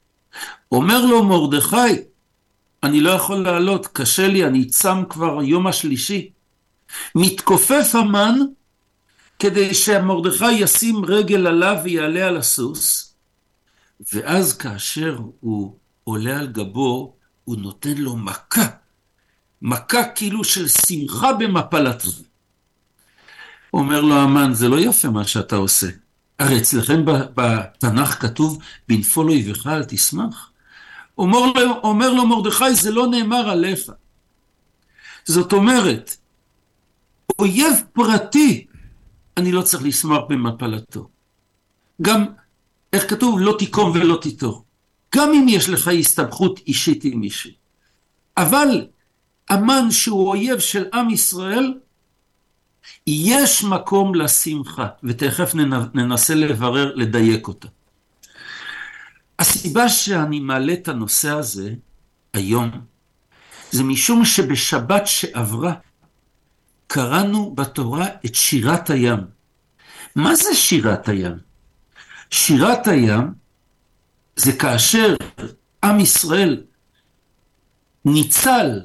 [SPEAKER 18] אומר לו מרדכי, אני לא יכול לעלות, קשה לי, אני צם כבר יום השלישי. מתכופף המן כדי שמרדכי ישים רגל עליו ויעלה על הסוס, ואז כאשר הוא עולה על גבו, הוא נותן לו מכה. מכה כאילו של שמחה במפלתו. אומר לו המן, זה לא יפה מה שאתה עושה. הרי אצלכם בתנ"ך כתוב, בנפול אויבך אל תשמח. אומר לו, אומר לו מרדכי, זה לא נאמר עליך. זאת אומרת, אויב פרטי, אני לא צריך לשמוח במפלתו. גם, איך כתוב? לא תיקום ולא תיטור. גם אם יש לך הסתבכות אישית עם מישהו. אבל המן שהוא אויב של עם ישראל, יש מקום לשמחה, ותכף ננסה לברר, לדייק אותה. הסיבה שאני מעלה את הנושא הזה היום, זה משום שבשבת שעברה קראנו בתורה את שירת הים. מה זה שירת הים? שירת הים זה כאשר עם ישראל ניצל,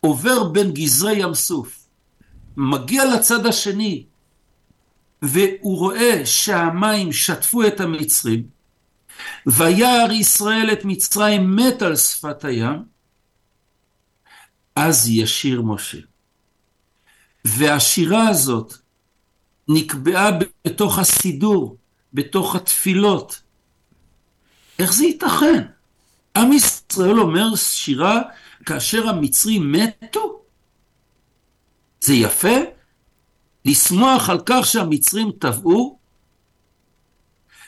[SPEAKER 18] עובר בין גזרי ים סוף, מגיע לצד השני, והוא רואה שהמים שטפו את המצרים, וירא ישראל את מצרים מת על שפת הים, אז ישיר משה. והשירה הזאת נקבעה בתוך הסידור, בתוך התפילות. איך זה ייתכן? עם ישראל אומר שירה כאשר המצרים מתו? זה יפה? לשמוח על כך שהמצרים טבעו?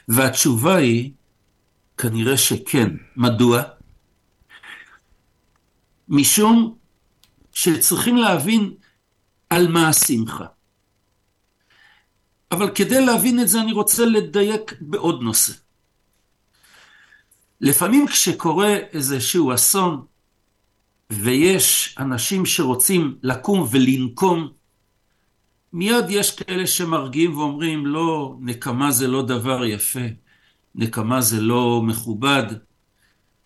[SPEAKER 18] והתשובה היא, כנראה שכן. מדוע? משום שצריכים להבין על מה השמחה. אבל כדי להבין את זה אני רוצה לדייק בעוד נושא. לפעמים כשקורה איזשהו אסון ויש אנשים שרוצים לקום ולנקום, מיד יש כאלה שמרגיעים ואומרים לא, נקמה זה לא דבר יפה, נקמה זה לא מכובד,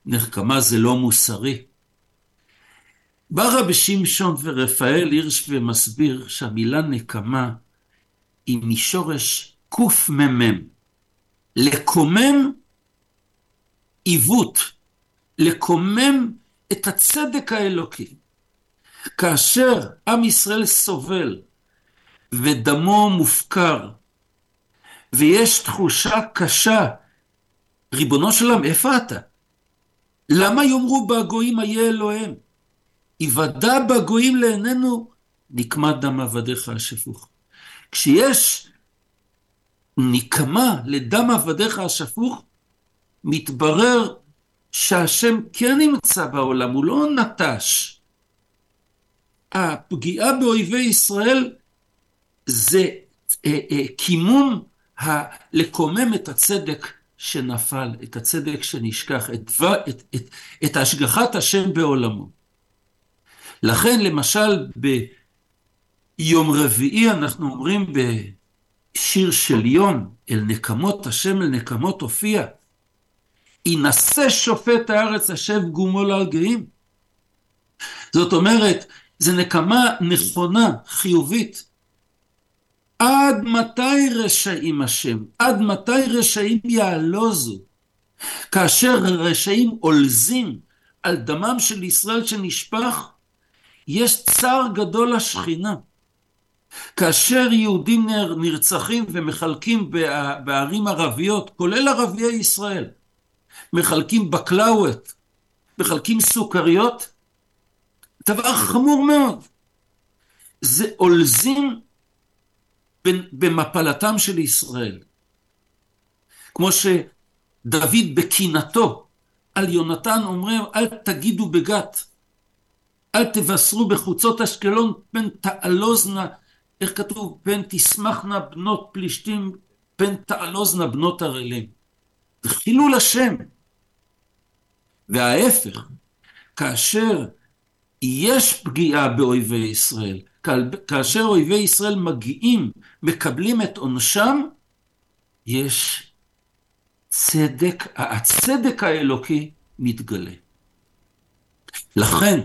[SPEAKER 18] נקמה זה לא מוסרי. בא רבי שמשון ורפאל הירש ומסביר שהמילה נקמה היא משורש קמ"ם. לקומם עיוות, לקומם את הצדק האלוקי. כאשר עם ישראל סובל ודמו מופקר, ויש תחושה קשה, ריבונו של עולם, איפה אתה? למה יאמרו בגויים איה אלוהים? היוודע בגויים לעינינו, נקמת דם עבדיך השפוך. כשיש נקמה לדם עבדיך השפוך, מתברר שהשם כן נמצא בעולם, הוא לא נטש. הפגיעה באויבי ישראל זה אה, אה, קימום, ה- לקומם את הצדק שנפל, את הצדק שנשכח, את, את, את, את השגחת השם בעולמו. לכן למשל ביום רביעי אנחנו אומרים בשיר של יום, אל נקמות השם אל נקמות הופיע, יינשא שופט הארץ השב גומול על גאים. זאת אומרת, זו נקמה נכונה, חיובית. עד מתי רשעים השם? עד מתי רשעים יעלוזו? כאשר רשעים עולזים על דמם של ישראל שנשפך, יש צער גדול לשכינה. כאשר יהודים נר- נרצחים ומחלקים בע- בערים ערביות, כולל ערביי ישראל, מחלקים בקלאוות, מחלקים סוכריות, דבר חמור מאוד. זה עולזים במפלתם של ישראל. כמו שדוד בקינתו על יונתן אומר, אל תגידו בגת, אל תבשרו בחוצות אשקלון פן תעלוזנה, איך כתוב? פן תשמחנה בנות פלישתים, פן תעלוזנה בנות ערלים. זה חילול השם. וההפך, כאשר יש פגיעה באויבי ישראל, כאשר אויבי ישראל מגיעים, מקבלים את עונשם, יש צדק, הצדק האלוקי מתגלה. לכן,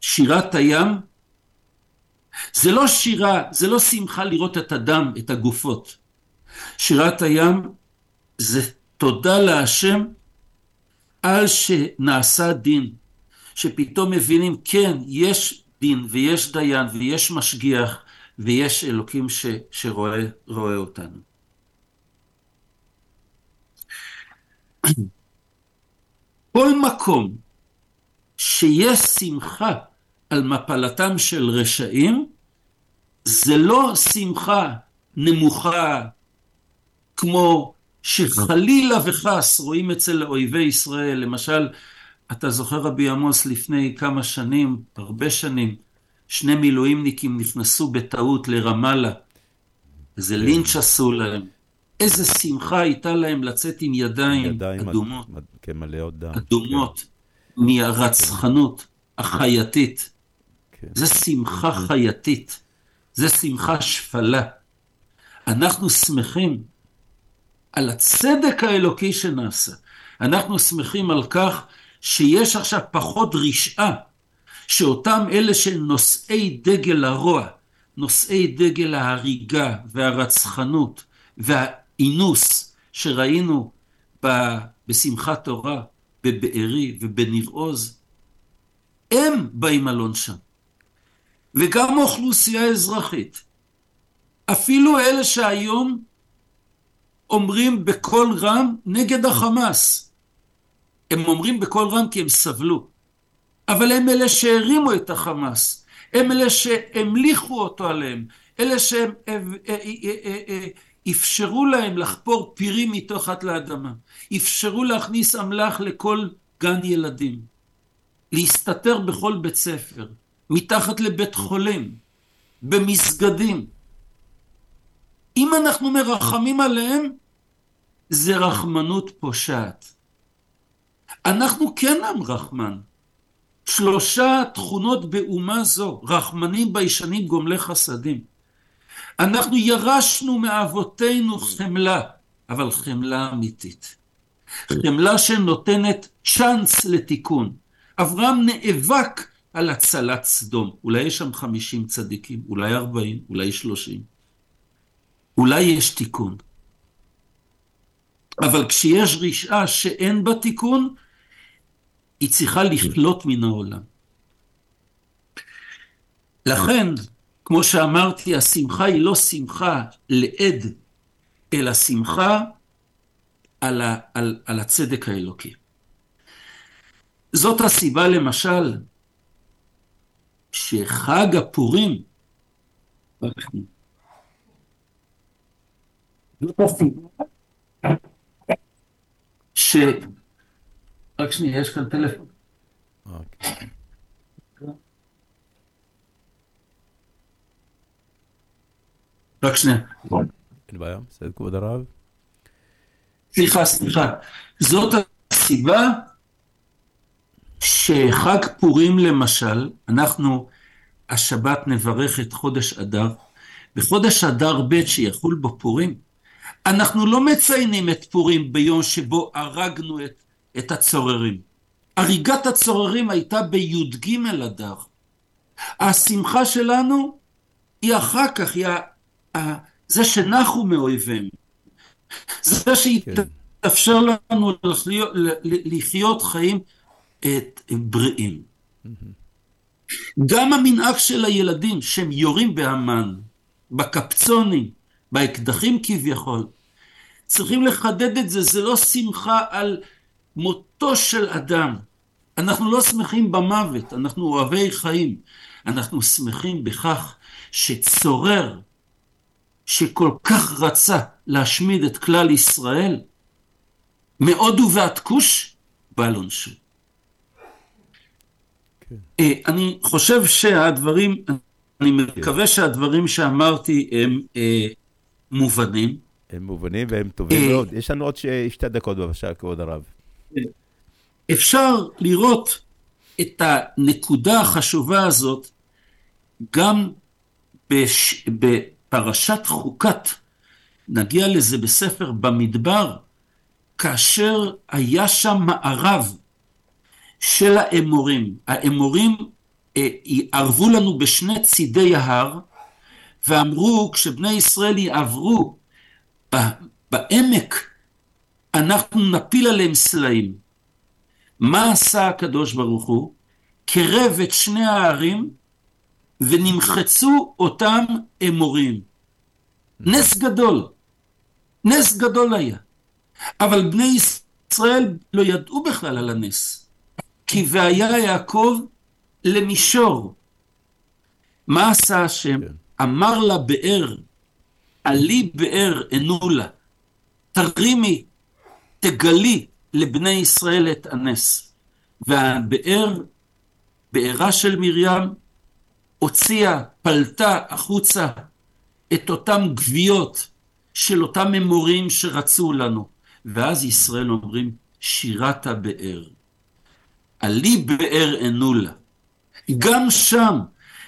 [SPEAKER 18] שירת הים זה לא שירה, זה לא שמחה לראות את הדם, את הגופות. שירת הים זה תודה להשם על שנעשה דין, שפתאום מבינים, כן, יש דין ויש דיין ויש משגיח ויש אלוקים ש, שרואה רואה אותנו. כל מקום שיש שמחה על מפלתם של רשעים, זה לא שמחה נמוכה כמו שחלילה וחס רואים אצל אויבי ישראל, למשל, אתה זוכר רבי עמוס לפני כמה שנים, הרבה שנים, שני מילואימניקים נכנסו בטעות לרמאללה, איזה לינץ' עשו להם. איזה שמחה הייתה להם לצאת עם ידיים,
[SPEAKER 3] ידיים
[SPEAKER 18] אדומות,
[SPEAKER 3] אד- כן, מלאות דם.
[SPEAKER 18] אדומות, מהרצחנות החייתית.
[SPEAKER 3] כן.
[SPEAKER 18] זה שמחה חייתית, זה שמחה שפלה. אנחנו שמחים על הצדק האלוקי שנעשה. אנחנו שמחים על כך שיש עכשיו פחות רשעה, שאותם אלה שנושאי דגל הרוע, נושאי דגל ההריגה והרצחנות והאינוס שראינו בשמחת תורה, בבארי ובניר עוז, הם באים על עונשם. וגם אוכלוסייה אזרחית. אפילו אלה שהיום אומרים בקול רם נגד החמאס. הם אומרים בקול רם כי הם סבלו. אבל הם אלה שהרימו את החמאס. הם אלה שהמליכו אותו עליהם. אלה שהם אה, אה, אה, אפשרו להם לחפור פירים מתחת לאדמה. אפשרו להכניס אמל"ח לכל גן ילדים. להסתתר בכל בית ספר. מתחת לבית חולים. במסגדים. אם אנחנו מרחמים עליהם, זה רחמנות פושעת. אנחנו כן עם רחמן. שלושה תכונות באומה זו, רחמנים, ביישנים, גומלי חסדים. אנחנו ירשנו מאבותינו חמלה, אבל חמלה אמיתית. חמלה שנותנת צ'אנס לתיקון. אברהם נאבק על הצלת סדום. אולי יש שם חמישים צדיקים, אולי ארבעים, אולי שלושים. אולי יש תיקון. אבל כשיש רשעה שאין בה תיקון, היא צריכה לכלות מן העולם. לכן, כמו שאמרתי, השמחה היא לא שמחה לעד, אלא שמחה על, ה, על, על הצדק האלוקי. זאת הסיבה, למשל, שחג הפורים, זאת הסיבה ש... רק שנייה, יש כאן טלפון. רק שנייה.
[SPEAKER 3] אין בעיה, בסדר, כבוד הרב.
[SPEAKER 18] סליחה, סליחה. זאת הסיבה שחג פורים למשל, אנחנו השבת נברך את חודש אדר, בחודש אדר ב' שיחול בו פורים, אנחנו לא מציינים את פורים ביום שבו הרגנו את, את הצוררים. הריגת הצוררים הייתה בי"ג אדר. השמחה שלנו היא אחר כך, היא ה- ה- זה שנחו מאויביהם. זה שיתאפשר לנו לחיות, לחיות חיים את בריאים. גם המנהג של הילדים שהם יורים בהמן, בקפצונים, באקדחים כביכול, צריכים לחדד את זה, זה לא שמחה על מותו של אדם. אנחנו לא שמחים במוות, אנחנו אוהבי חיים. אנחנו שמחים בכך שצורר, שכל כך רצה להשמיד את כלל ישראל, מהודו ועד כוש, בא על עונשו. אה, אני חושב שהדברים, אני מקווה שהדברים שאמרתי הם אה, מובנים.
[SPEAKER 3] הם מובנים והם טובים
[SPEAKER 18] אה,
[SPEAKER 3] מאוד. יש לנו עוד שתי דקות בבקשה, כבוד הרב.
[SPEAKER 18] אפשר לראות את הנקודה החשובה הזאת גם בש... בפרשת חוקת, נגיע לזה בספר במדבר, כאשר היה שם מערב של האמורים. האמורים אה, ערבו לנו בשני צידי ההר, ואמרו, כשבני ישראל יעברו בעמק, אנחנו נפיל עליהם סלעים. מה עשה הקדוש ברוך הוא? קרב את שני הערים ונמחצו אותם אמורים. נס גדול. נס גדול היה. אבל בני ישראל לא ידעו בכלל על הנס. כי והיה יעקב למישור. מה עשה השם? אמר לה באר, עלי באר ענו לה, תרימי, תגלי לבני ישראל את הנס. והבאר, בארה של מרים, הוציאה, פלטה החוצה את אותם גוויות של אותם אמורים שרצו לנו. ואז ישראל אומרים, שירת הבאר. עלי באר ענו לה. גם שם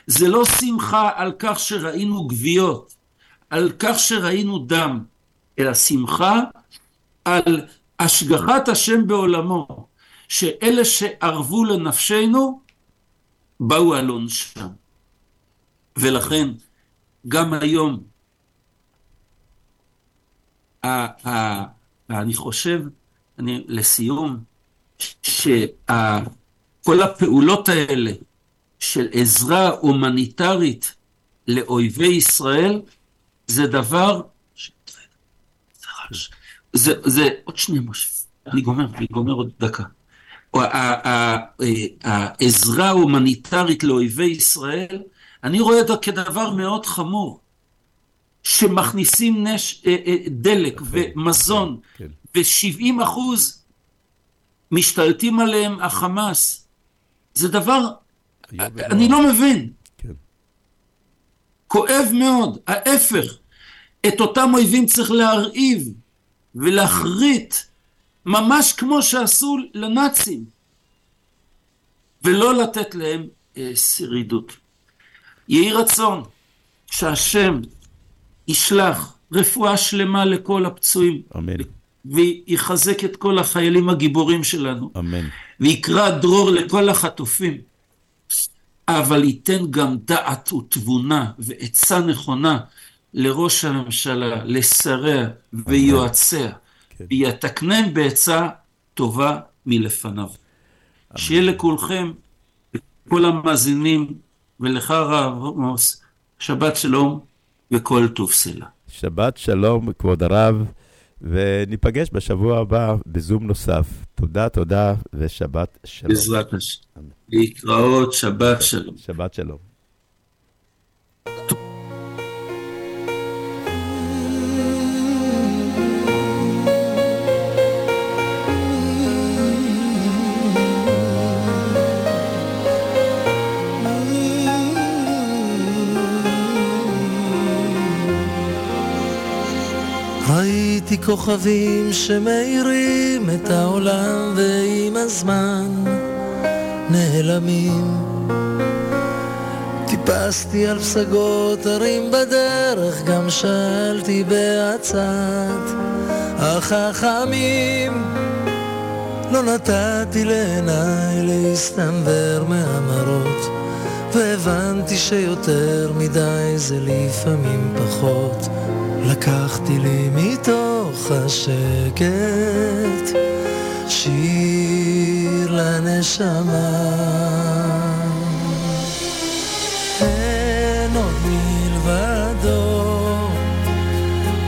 [SPEAKER 18] זה לא שמחה על כך שראינו גוויות, על כך שראינו דם, אלא שמחה על השגחת השם בעולמו, שאלה שערבו לנפשנו, באו על עונשם. ולכן, גם היום, אני חושב, אני, לסיום, שכל הפעולות האלה של עזרה הומניטרית לאויבי ישראל, זה דבר... זה, זה, עוד שנייה, משה, אני גומר, אני גומר עוד דקה. ה- ה- ה- העזרה ההומניטרית לאויבי ישראל, אני רואה אותה כדבר מאוד חמור. שמכניסים נש, אה, אה, דלק ומזון,
[SPEAKER 3] כן.
[SPEAKER 18] ו-70 אחוז משתלטים עליהם החמאס. זה דבר, אני לא מבין.
[SPEAKER 3] כן.
[SPEAKER 18] כואב מאוד, ההפך. את אותם אויבים צריך להרעיב ולהחריט, ממש כמו שעשו לנאצים, ולא לתת להם אה, שרידות. יהי רצון שהשם ישלח רפואה שלמה לכל הפצועים.
[SPEAKER 3] אמן.
[SPEAKER 18] ויחזק את כל החיילים הגיבורים שלנו.
[SPEAKER 3] אמן.
[SPEAKER 18] ויקרא דרור לכל החטופים. אבל ייתן גם דעת ותבונה ועצה נכונה לראש הממשלה, לשריה ויועציה, ויתקנם בעצה טובה מלפניו. שיהיה לכולכם, לכל המאזינים, ולך הרב עמוס, שבת שלום וכל טוב סלע.
[SPEAKER 3] שבת שלום, כבוד הרב, וניפגש בשבוע הבא בזום נוסף. תודה, תודה, ושבת שלום.
[SPEAKER 18] בעזרת השם. להתראות, שבת שלום.
[SPEAKER 3] שבת שלום.
[SPEAKER 19] כוכבים שמאירים את העולם ועם הזמן נעלמים. טיפסתי על פסגות הרים בדרך, גם שאלתי בעצת החכמים. לא נתתי לעיניי להסתנוור מהמראות, והבנתי שיותר מדי זה לפעמים פחות. לקחתי לי מתוך השקט שיר לנשמה. אין עוד מלבדו,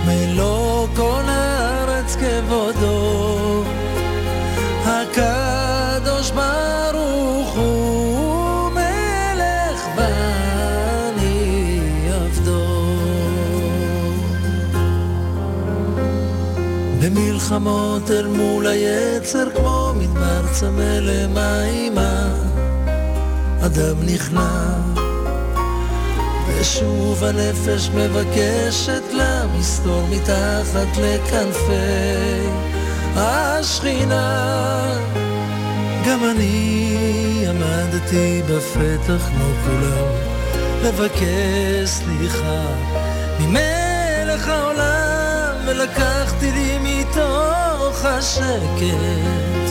[SPEAKER 19] מלוא כל הארץ כבודו. במלחמות אל מול היצר כמו מדבר צמא למימה, אדם נכנע. ושוב הנפש מבקשת לה מסתור מתחת לכנפי השכינה. גם אני עמדתי בפתח כמו כולם, לבקש סליחה ממלך העולם, ולקחתי לי מתוך השקט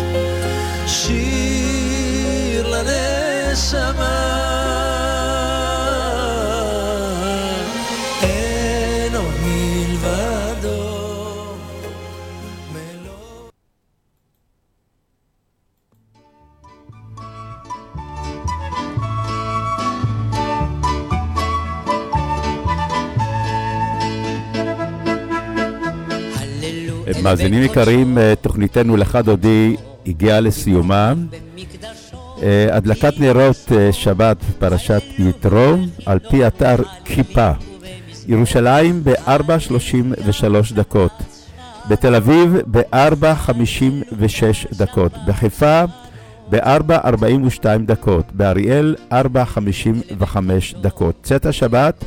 [SPEAKER 19] שיר לנשמה.
[SPEAKER 3] מאזינים יקרים, אה, תוכניתנו לך דודי הגיעה לסיומה. אה, הדלקת נרות אה, שבת פרשת יתרו על פי אתר כיפה. ירושלים ב-4.33 דקות. בתל אביב ב-4.56 דקות. בחיפה ב-4.42 דקות. באריאל 4.55 דקות. צאת השבת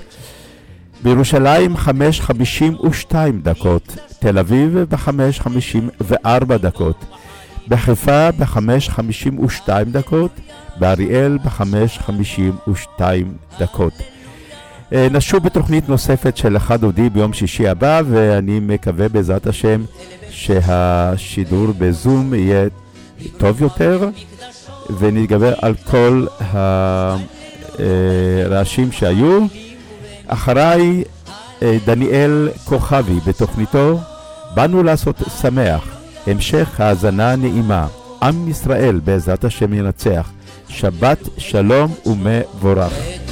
[SPEAKER 3] בירושלים 5.52 דקות, תל אביב ב-5.54 דקות, בחיפה ב-5.52 דקות, באריאל ב-5.52 דקות. אה, נשוב בתוכנית נוספת של אחד דודי ביום שישי הבא, ואני מקווה בעזרת השם שהשידור בזום יהיה טוב יותר, ונתגבר על כל הרעשים שהיו. אחריי אה, דניאל כוכבי בתוכניתו. באנו לעשות שמח, המשך האזנה נעימה, עם ישראל בעזרת השם ינצח, שבת שלום ומבורך.